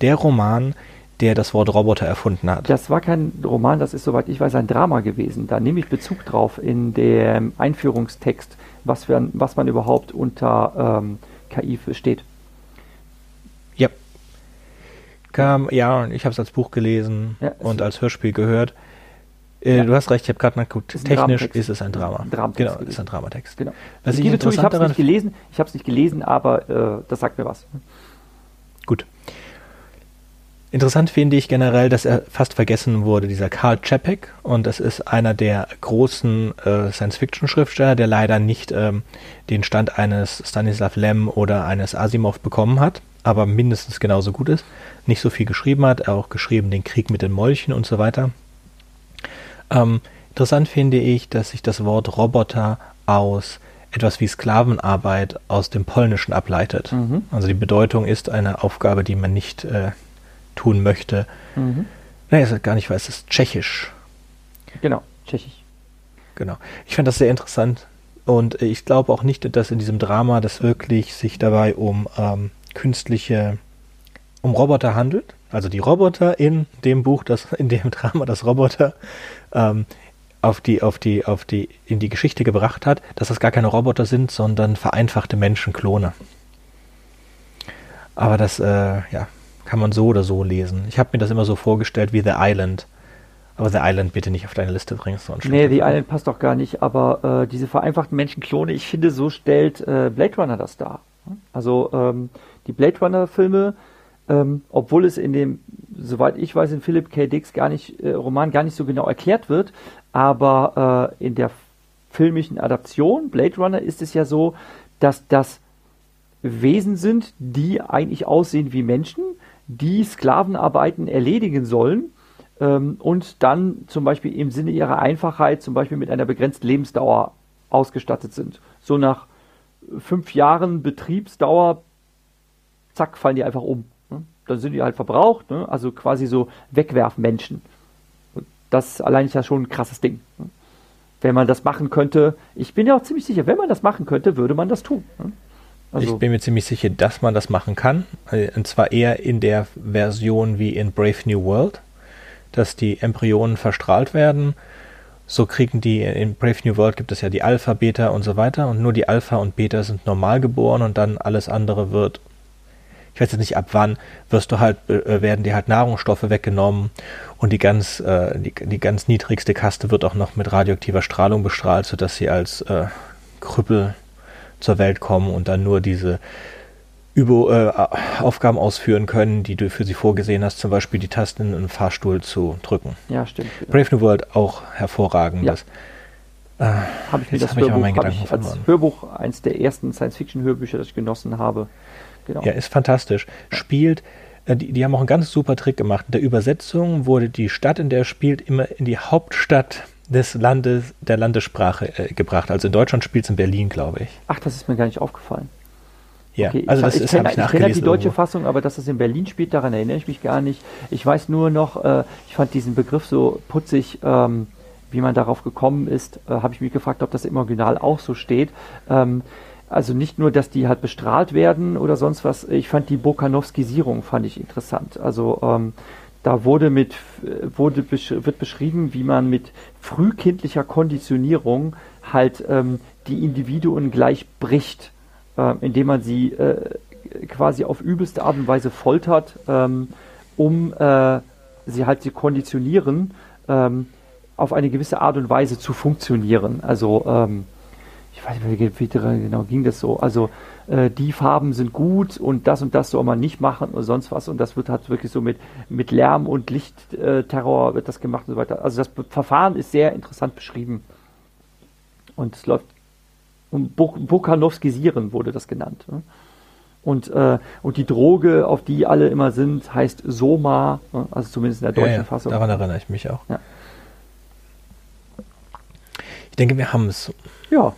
der Roman, der das Wort Roboter erfunden hat. Das war kein Roman, das ist, soweit ich weiß, ein Drama gewesen. Da nehme ich Bezug drauf in dem Einführungstext, was, für, was man überhaupt unter ähm, KI versteht. Ja. Kam, ja, ich habe es als Buch gelesen ja, und als Hörspiel gehört. Äh, ja. Du hast recht, ich habe gerade nachgeguckt. Technisch ist es ein Drama. Ein genau, ist ein Dramatext. Genau. Was ich, ich ich habe es nicht gelesen. Ich habe es nicht gelesen, aber äh, das sagt mir was. Gut. Interessant finde ich generell, dass er fast vergessen wurde, dieser Karl Čapek. Und das ist einer der großen äh, Science-Fiction-Schriftsteller, der leider nicht ähm, den Stand eines Stanislav Lem oder eines Asimov bekommen hat, aber mindestens genauso gut ist. Nicht so viel geschrieben hat, er auch geschrieben den Krieg mit den Molchen und so weiter. Ähm, interessant finde ich, dass sich das Wort Roboter aus etwas wie Sklavenarbeit aus dem Polnischen ableitet. Mhm. Also die Bedeutung ist eine Aufgabe, die man nicht äh, tun möchte. Mhm. Nein, es ist gar nicht weiß, es ist tschechisch. Genau, tschechisch. Genau. Ich fand das sehr interessant und ich glaube auch nicht, dass in diesem Drama das wirklich sich dabei um ähm, künstliche, um Roboter handelt. Also die Roboter in dem Buch, das [LAUGHS] in dem Drama das Roboter ähm, auf die, auf die, auf die, in die Geschichte gebracht hat, dass das gar keine Roboter sind, sondern vereinfachte Menschenklone. Aber das, äh, ja, kann man so oder so lesen. Ich habe mir das immer so vorgestellt wie The Island. Aber The Island bitte nicht auf deine Liste bringen. So nee, The Island passt doch gar nicht, aber äh, diese vereinfachten Menschenklone, ich finde, so stellt äh, Blade Runner das dar. Also ähm, die Blade Runner-Filme, ähm, obwohl es in dem, soweit ich weiß, in Philip K. Dicks gar nicht, äh, Roman gar nicht so genau erklärt wird, aber äh, in der filmischen Adaption Blade Runner ist es ja so, dass das Wesen sind, die eigentlich aussehen wie Menschen, die Sklavenarbeiten erledigen sollen ähm, und dann zum Beispiel im Sinne ihrer Einfachheit zum Beispiel mit einer begrenzten Lebensdauer ausgestattet sind. So nach fünf Jahren Betriebsdauer, zack, fallen die einfach um. Ne? Dann sind die halt verbraucht, ne? also quasi so Wegwerfmenschen. Das allein ist ja schon ein krasses Ding. Ne? Wenn man das machen könnte, ich bin ja auch ziemlich sicher, wenn man das machen könnte, würde man das tun. Also ich bin mir ziemlich sicher, dass man das machen kann. Und zwar eher in der Version wie in Brave New World, dass die Embryonen verstrahlt werden. So kriegen die, in Brave New World gibt es ja die Alpha, Beta und so weiter. Und nur die Alpha und Beta sind normal geboren und dann alles andere wird, ich weiß jetzt nicht ab wann, wirst du halt, äh, werden dir halt Nahrungsstoffe weggenommen und die ganz, äh, die, die ganz niedrigste Kaste wird auch noch mit radioaktiver Strahlung bestrahlt, sodass sie als äh, Krüppel zur Welt kommen und dann nur diese über, äh, Aufgaben ausführen können, die du für sie vorgesehen hast, zum Beispiel die Tasten in einem Fahrstuhl zu drücken. Ja, stimmt. Brave New World auch hervorragend. Ja. Äh, habe ich mir das Hörbuch, ich ich als Hörbuch eins der ersten Science-Fiction-Hörbücher, das ich genossen habe. Genau. Ja, ist fantastisch. Spielt, äh, die, die haben auch einen ganz super Trick gemacht. In der Übersetzung wurde die Stadt, in der er spielt, immer in die Hauptstadt des Landes, der Landessprache äh, gebracht. Also in Deutschland spielt es in Berlin, glaube ich. Ach, das ist mir gar nicht aufgefallen. Ja, okay, also das ich, ist, ich kenne kenn die deutsche irgendwo. Fassung, aber dass es in Berlin spielt, daran erinnere ich mich gar nicht. Ich weiß nur noch, äh, ich fand diesen Begriff so putzig, ähm, wie man darauf gekommen ist, äh, habe ich mich gefragt, ob das im Original auch so steht. Ähm, also nicht nur, dass die halt bestrahlt werden oder sonst was. Ich fand die Bokanowskisierung fand ich interessant. Also ähm, da wurde mit wurde wird beschrieben, wie man mit frühkindlicher Konditionierung halt ähm, die Individuen gleich bricht, äh, indem man sie äh, quasi auf übelste Art und Weise foltert, ähm, um äh, sie halt zu konditionieren, ähm, auf eine gewisse Art und Weise zu funktionieren. Also ähm, ich weiß nicht, wie genau ging das so. Also äh, die Farben sind gut und das und das soll man nicht machen oder sonst was. Und das wird halt wirklich so mit, mit Lärm und Lichtterror äh, wird das gemacht und so weiter. Also das Verfahren ist sehr interessant beschrieben. Und es läuft um Bokanowskisieren wurde das genannt. Ne? Und, äh, und die Droge, auf die alle immer sind, heißt Soma, ne? also zumindest in der deutschen ja, ja, Fassung. Daran erinnere ich mich auch. Ja. Ich denke, wir haben es. Ja.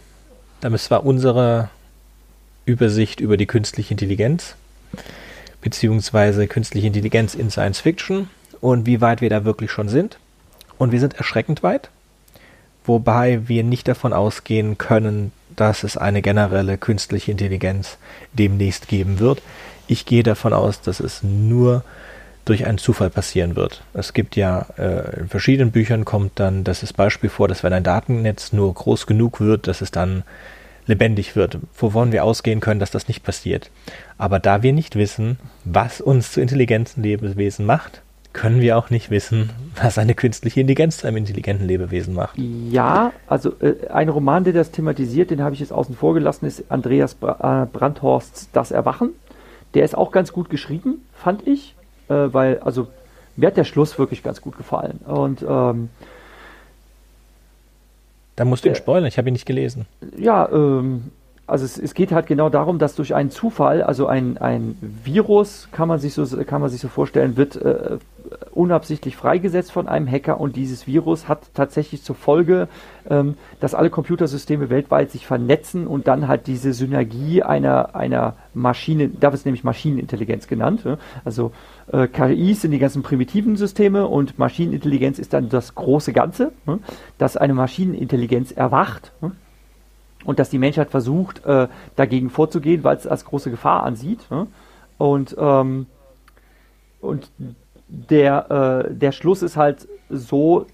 Damit war unsere Übersicht über die künstliche Intelligenz, beziehungsweise künstliche Intelligenz in Science Fiction und wie weit wir da wirklich schon sind. Und wir sind erschreckend weit, wobei wir nicht davon ausgehen können, dass es eine generelle künstliche Intelligenz demnächst geben wird. Ich gehe davon aus, dass es nur durch einen Zufall passieren wird. Es gibt ja äh, in verschiedenen Büchern kommt dann das Beispiel vor, dass wenn ein Datennetz nur groß genug wird, dass es dann lebendig wird, wovon wir ausgehen können, dass das nicht passiert. Aber da wir nicht wissen, was uns zu intelligenten Lebewesen macht, können wir auch nicht wissen, was eine künstliche Intelligenz zu einem intelligenten Lebewesen macht. Ja, also äh, ein Roman, der das thematisiert, den habe ich jetzt außen vor gelassen, ist Andreas Bra äh, Brandhorsts Das Erwachen. Der ist auch ganz gut geschrieben, fand ich, äh, weil, also mir hat der Schluss wirklich ganz gut gefallen. Und ähm, da musst du ihn spoilern, ich habe ihn nicht gelesen. Ja, ähm, also es, es, geht halt genau darum, dass durch einen Zufall, also ein, ein Virus, kann man sich so, kann man sich so vorstellen, wird äh, unabsichtlich freigesetzt von einem Hacker und dieses Virus hat tatsächlich zur Folge, ähm, dass alle Computersysteme weltweit sich vernetzen und dann halt diese Synergie einer, einer Maschine, da wird es nämlich Maschinenintelligenz genannt, ja? also äh, KIs sind die ganzen primitiven Systeme und Maschinenintelligenz ist dann das große Ganze, ja? dass eine Maschinenintelligenz erwacht ja? und dass die Menschheit versucht, äh, dagegen vorzugehen, weil es als große Gefahr ansieht. Und, ähm, und der, äh, der Schluss ist halt so,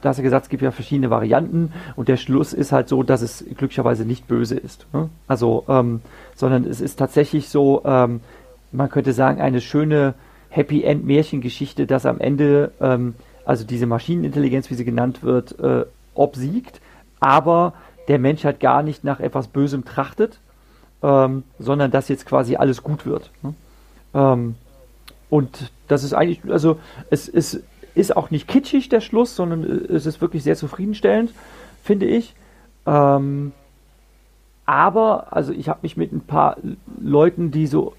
da hast du gesagt, es gibt ja verschiedene Varianten und der Schluss ist halt so, dass es glücklicherweise nicht böse ist. Ne? Also, ähm, sondern es ist tatsächlich so, ähm, man könnte sagen, eine schöne Happy End Märchengeschichte, dass am Ende ähm, also diese Maschinenintelligenz, wie sie genannt wird, äh, obsiegt, aber der Mensch halt gar nicht nach etwas Bösem trachtet, ähm, sondern dass jetzt quasi alles gut wird. Ne? Ähm, und das ist eigentlich, also es, es ist auch nicht kitschig der Schluss, sondern es ist wirklich sehr zufriedenstellend, finde ich. Ähm, aber, also ich habe mich mit ein paar Leuten, die so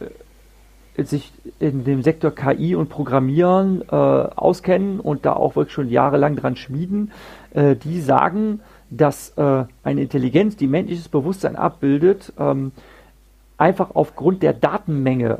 äh, sich in dem Sektor KI und Programmieren äh, auskennen und da auch wirklich schon jahrelang dran schmieden, äh, die sagen, dass äh, eine Intelligenz, die menschliches Bewusstsein abbildet, ähm, einfach aufgrund der Datenmenge,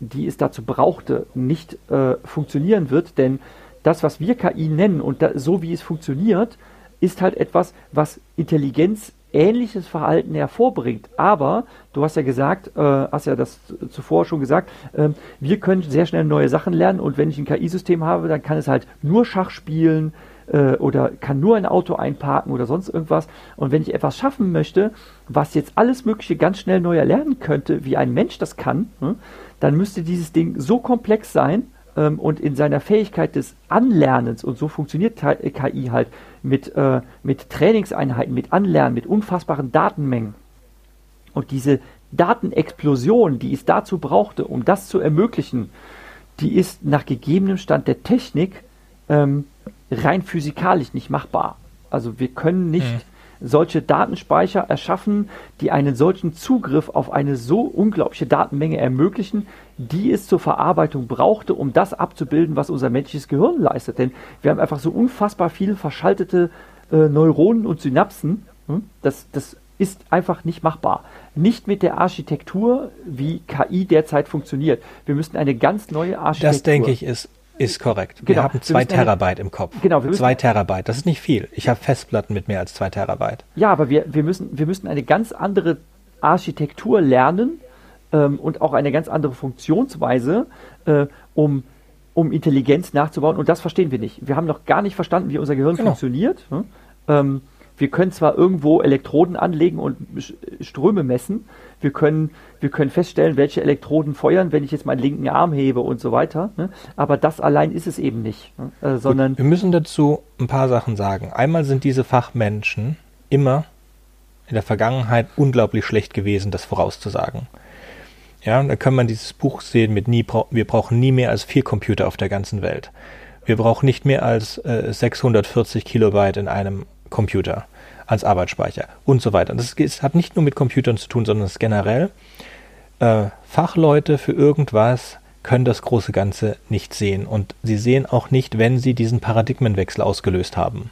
die es dazu brauchte, nicht äh, funktionieren wird. Denn das, was wir KI nennen und da, so wie es funktioniert, ist halt etwas, was Intelligenz ähnliches Verhalten hervorbringt. Aber du hast ja gesagt, äh, hast ja das zuvor schon gesagt, äh, wir können sehr schnell neue Sachen lernen und wenn ich ein KI-System habe, dann kann es halt nur Schach spielen äh, oder kann nur ein Auto einparken oder sonst irgendwas. Und wenn ich etwas schaffen möchte, was jetzt alles Mögliche ganz schnell neu erlernen könnte, wie ein Mensch das kann, ne, dann müsste dieses Ding so komplex sein, ähm, und in seiner Fähigkeit des Anlernens, und so funktioniert KI halt mit, äh, mit Trainingseinheiten, mit Anlernen, mit unfassbaren Datenmengen. Und diese Datenexplosion, die es dazu brauchte, um das zu ermöglichen, die ist nach gegebenem Stand der Technik ähm, rein physikalisch nicht machbar. Also wir können nicht hm solche Datenspeicher erschaffen, die einen solchen Zugriff auf eine so unglaubliche Datenmenge ermöglichen, die es zur Verarbeitung brauchte, um das abzubilden, was unser menschliches Gehirn leistet. Denn wir haben einfach so unfassbar viele verschaltete äh, Neuronen und Synapsen. Hm? Das, das ist einfach nicht machbar. Nicht mit der Architektur, wie KI derzeit funktioniert. Wir müssten eine ganz neue Architektur. Das denke ich ist ist korrekt. Genau. Wir haben zwei wir Terabyte im Kopf. Genau. Wir zwei Terabyte. Das ist nicht viel. Ich habe Festplatten mit mehr als zwei Terabyte. Ja, aber wir, wir, müssen, wir müssen eine ganz andere Architektur lernen ähm, und auch eine ganz andere Funktionsweise, äh, um, um Intelligenz nachzubauen. Und das verstehen wir nicht. Wir haben noch gar nicht verstanden, wie unser Gehirn genau. funktioniert. Hm? Ähm, wir können zwar irgendwo Elektroden anlegen und Ströme messen, wir können, wir können feststellen, welche Elektroden feuern, wenn ich jetzt meinen linken Arm hebe und so weiter, ne? aber das allein ist es eben nicht, ne? äh, sondern... Wir müssen dazu ein paar Sachen sagen. Einmal sind diese Fachmenschen immer in der Vergangenheit unglaublich schlecht gewesen, das vorauszusagen. Ja, da kann man dieses Buch sehen mit nie, wir brauchen nie mehr als vier Computer auf der ganzen Welt. Wir brauchen nicht mehr als äh, 640 Kilobyte in einem Computer als Arbeitsspeicher und so weiter. Das, das hat nicht nur mit Computern zu tun, sondern es ist generell. Äh, Fachleute für irgendwas können das große Ganze nicht sehen und sie sehen auch nicht, wenn sie diesen Paradigmenwechsel ausgelöst haben.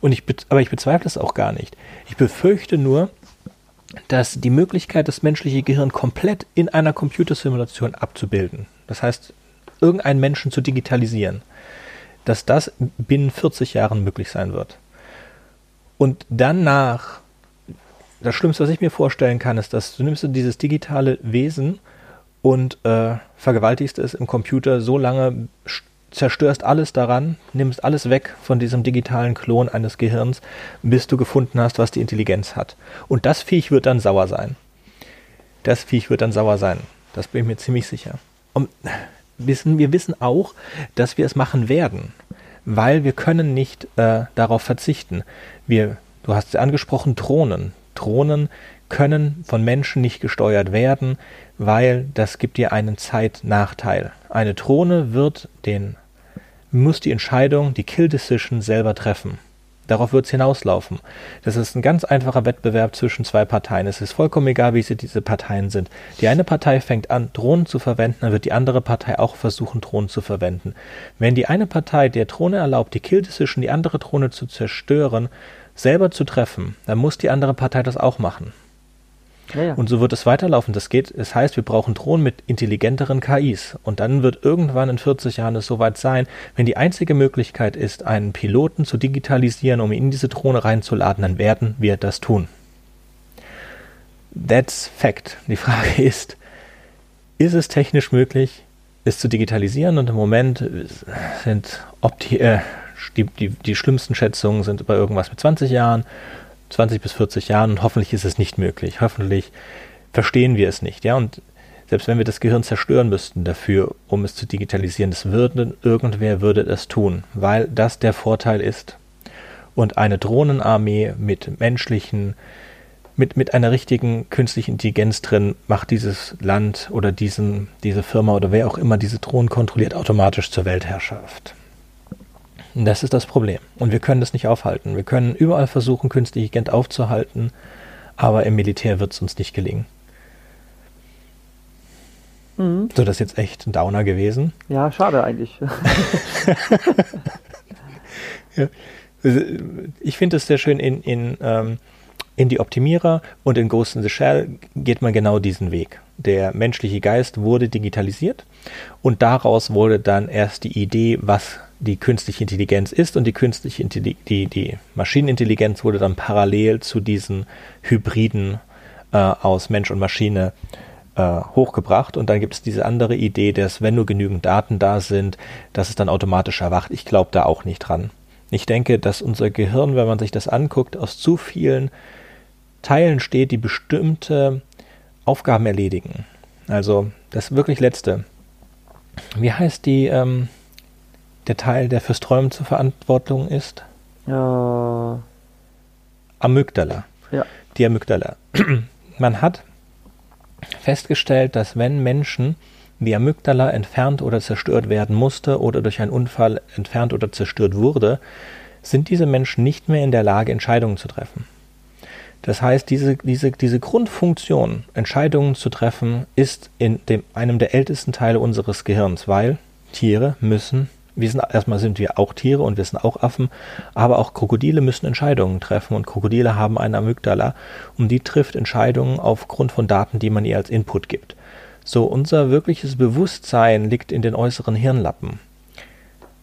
Und ich, aber ich bezweifle es auch gar nicht. Ich befürchte nur, dass die Möglichkeit, das menschliche Gehirn komplett in einer Computersimulation abzubilden, das heißt, irgendeinen Menschen zu digitalisieren, dass das binnen 40 Jahren möglich sein wird. Und danach, das Schlimmste, was ich mir vorstellen kann, ist, dass du nimmst dieses digitale Wesen und äh, vergewaltigst es im Computer so lange, zerstörst alles daran, nimmst alles weg von diesem digitalen Klon eines Gehirns, bis du gefunden hast, was die Intelligenz hat. Und das Viech wird dann sauer sein. Das Viech wird dann sauer sein. Das bin ich mir ziemlich sicher. Und wir wissen auch, dass wir es machen werden weil wir können nicht äh, darauf verzichten. Wir, du hast es angesprochen, Drohnen. Drohnen können von Menschen nicht gesteuert werden, weil das gibt dir einen Zeitnachteil. Eine Drohne wird den, muss die Entscheidung, die Kill Decision selber treffen. Darauf wird es hinauslaufen. Das ist ein ganz einfacher Wettbewerb zwischen zwei Parteien. Es ist vollkommen egal, wie sie diese Parteien sind. Die eine Partei fängt an, Drohnen zu verwenden, dann wird die andere Partei auch versuchen, Drohnen zu verwenden. Wenn die eine Partei der Drohne erlaubt, die Kill Decision, die andere Drohne zu zerstören, selber zu treffen, dann muss die andere Partei das auch machen. Ja. Und so wird es weiterlaufen. Das geht, es das heißt, wir brauchen Drohnen mit intelligenteren KIs. Und dann wird irgendwann in 40 Jahren es soweit sein, wenn die einzige Möglichkeit ist, einen Piloten zu digitalisieren, um ihn in diese Drohne reinzuladen, dann werden wir das tun. That's fact. Die Frage [LAUGHS] ist, ist es technisch möglich, es zu digitalisieren? Und im Moment sind Opti äh, die, die, die schlimmsten Schätzungen sind bei irgendwas mit 20 Jahren 20 bis 40 Jahren und hoffentlich ist es nicht möglich. Hoffentlich verstehen wir es nicht, ja. Und Selbst wenn wir das Gehirn zerstören müssten dafür, um es zu digitalisieren, das würde irgendwer würde das tun, weil das der Vorteil ist. Und eine Drohnenarmee mit menschlichen, mit, mit einer richtigen künstlichen Intelligenz drin macht dieses Land oder diesen, diese Firma oder wer auch immer diese Drohnen kontrolliert automatisch zur Weltherrschaft. Das ist das Problem. Und wir können das nicht aufhalten. Wir können überall versuchen, künstliche Intelligenz aufzuhalten, aber im Militär wird es uns nicht gelingen. Mhm. So, das ist jetzt echt ein Downer gewesen. Ja, schade eigentlich. [LAUGHS] [LAUGHS] ja. Ich finde es sehr schön in, in, ähm, in die Optimierer und in Ghost in the Shell geht man genau diesen Weg. Der menschliche Geist wurde digitalisiert und daraus wurde dann erst die Idee, was die künstliche Intelligenz ist und die künstliche Intelli die, die Maschinenintelligenz wurde dann parallel zu diesen Hybriden äh, aus Mensch und Maschine äh, hochgebracht und dann gibt es diese andere Idee, dass wenn nur genügend Daten da sind, dass es dann automatisch erwacht. Ich glaube da auch nicht dran. Ich denke, dass unser Gehirn, wenn man sich das anguckt, aus zu vielen Teilen steht, die bestimmte Aufgaben erledigen. Also das wirklich letzte. Wie heißt die, ähm, der Teil, der fürs Träumen zur Verantwortung ist? Ja. Amygdala. Ja. Die Amygdala. [CLEARS THROAT] Man hat festgestellt, dass wenn Menschen die Amygdala entfernt oder zerstört werden musste oder durch einen Unfall entfernt oder zerstört wurde, sind diese Menschen nicht mehr in der Lage, Entscheidungen zu treffen. Das heißt, diese, diese, diese Grundfunktion, Entscheidungen zu treffen, ist in dem, einem der ältesten Teile unseres Gehirns, weil Tiere müssen wir sind, erstmal sind wir auch Tiere und wir sind auch Affen, aber auch Krokodile müssen Entscheidungen treffen und Krokodile haben eine Amygdala und die trifft Entscheidungen aufgrund von Daten, die man ihr als Input gibt. So, unser wirkliches Bewusstsein liegt in den äußeren Hirnlappen.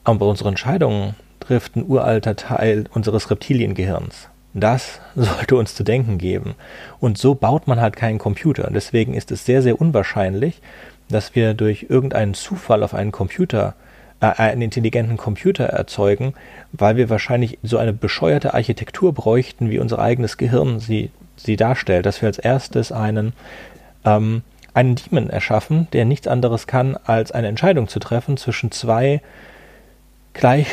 Aber unsere Entscheidungen trifft ein uralter Teil unseres Reptiliengehirns. Das [LAUGHS] sollte uns zu denken geben. Und so baut man halt keinen Computer. Deswegen ist es sehr, sehr unwahrscheinlich, dass wir durch irgendeinen Zufall auf einen Computer äh, einen intelligenten Computer erzeugen, weil wir wahrscheinlich so eine bescheuerte Architektur bräuchten, wie unser eigenes Gehirn sie, sie darstellt, dass wir als erstes einen, ähm, einen Demon erschaffen, der nichts anderes kann, als eine Entscheidung zu treffen zwischen zwei gleich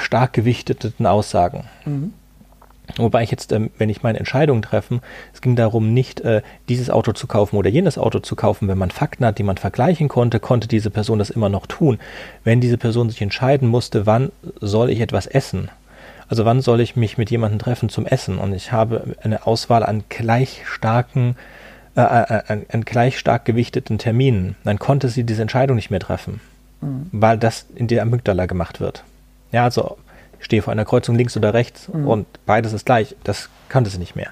stark gewichteten Aussagen. Mhm. Wobei ich jetzt, ähm, wenn ich meine Entscheidung treffe, es ging darum, nicht äh, dieses Auto zu kaufen oder jenes Auto zu kaufen. Wenn man Fakten hat, die man vergleichen konnte, konnte diese Person das immer noch tun. Wenn diese Person sich entscheiden musste, wann soll ich etwas essen, also wann soll ich mich mit jemandem treffen zum Essen, und ich habe eine Auswahl an gleich starken, äh, äh, an, an gleich stark gewichteten Terminen, dann konnte sie diese Entscheidung nicht mehr treffen, mhm. weil das in der Amygdala gemacht wird. Ja, also stehe vor einer Kreuzung links oder rechts mhm. und beides ist gleich. Das kannte sie nicht mehr.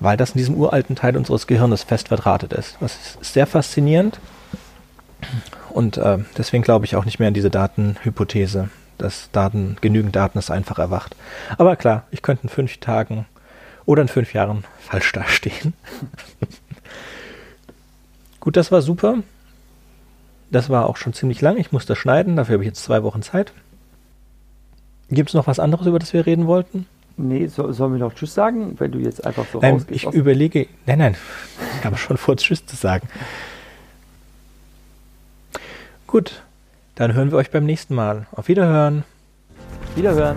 Weil das in diesem uralten Teil unseres Gehirns fest verdrahtet ist. Das ist sehr faszinierend. Und äh, deswegen glaube ich auch nicht mehr an diese Datenhypothese, dass Daten, genügend Daten es einfach erwacht. Aber klar, ich könnte in fünf Tagen oder in fünf Jahren falsch dastehen. [LAUGHS] Gut, das war super. Das war auch schon ziemlich lang. Ich muss das schneiden. Dafür habe ich jetzt zwei Wochen Zeit. Gibt es noch was anderes, über das wir reden wollten? Nee, so, sollen wir noch Tschüss sagen, wenn du jetzt einfach so nein? Ich überlege, nein, nein, ich habe schon vor, Tschüss zu sagen. Gut, dann hören wir euch beim nächsten Mal. Auf Wiederhören. Wiederhören.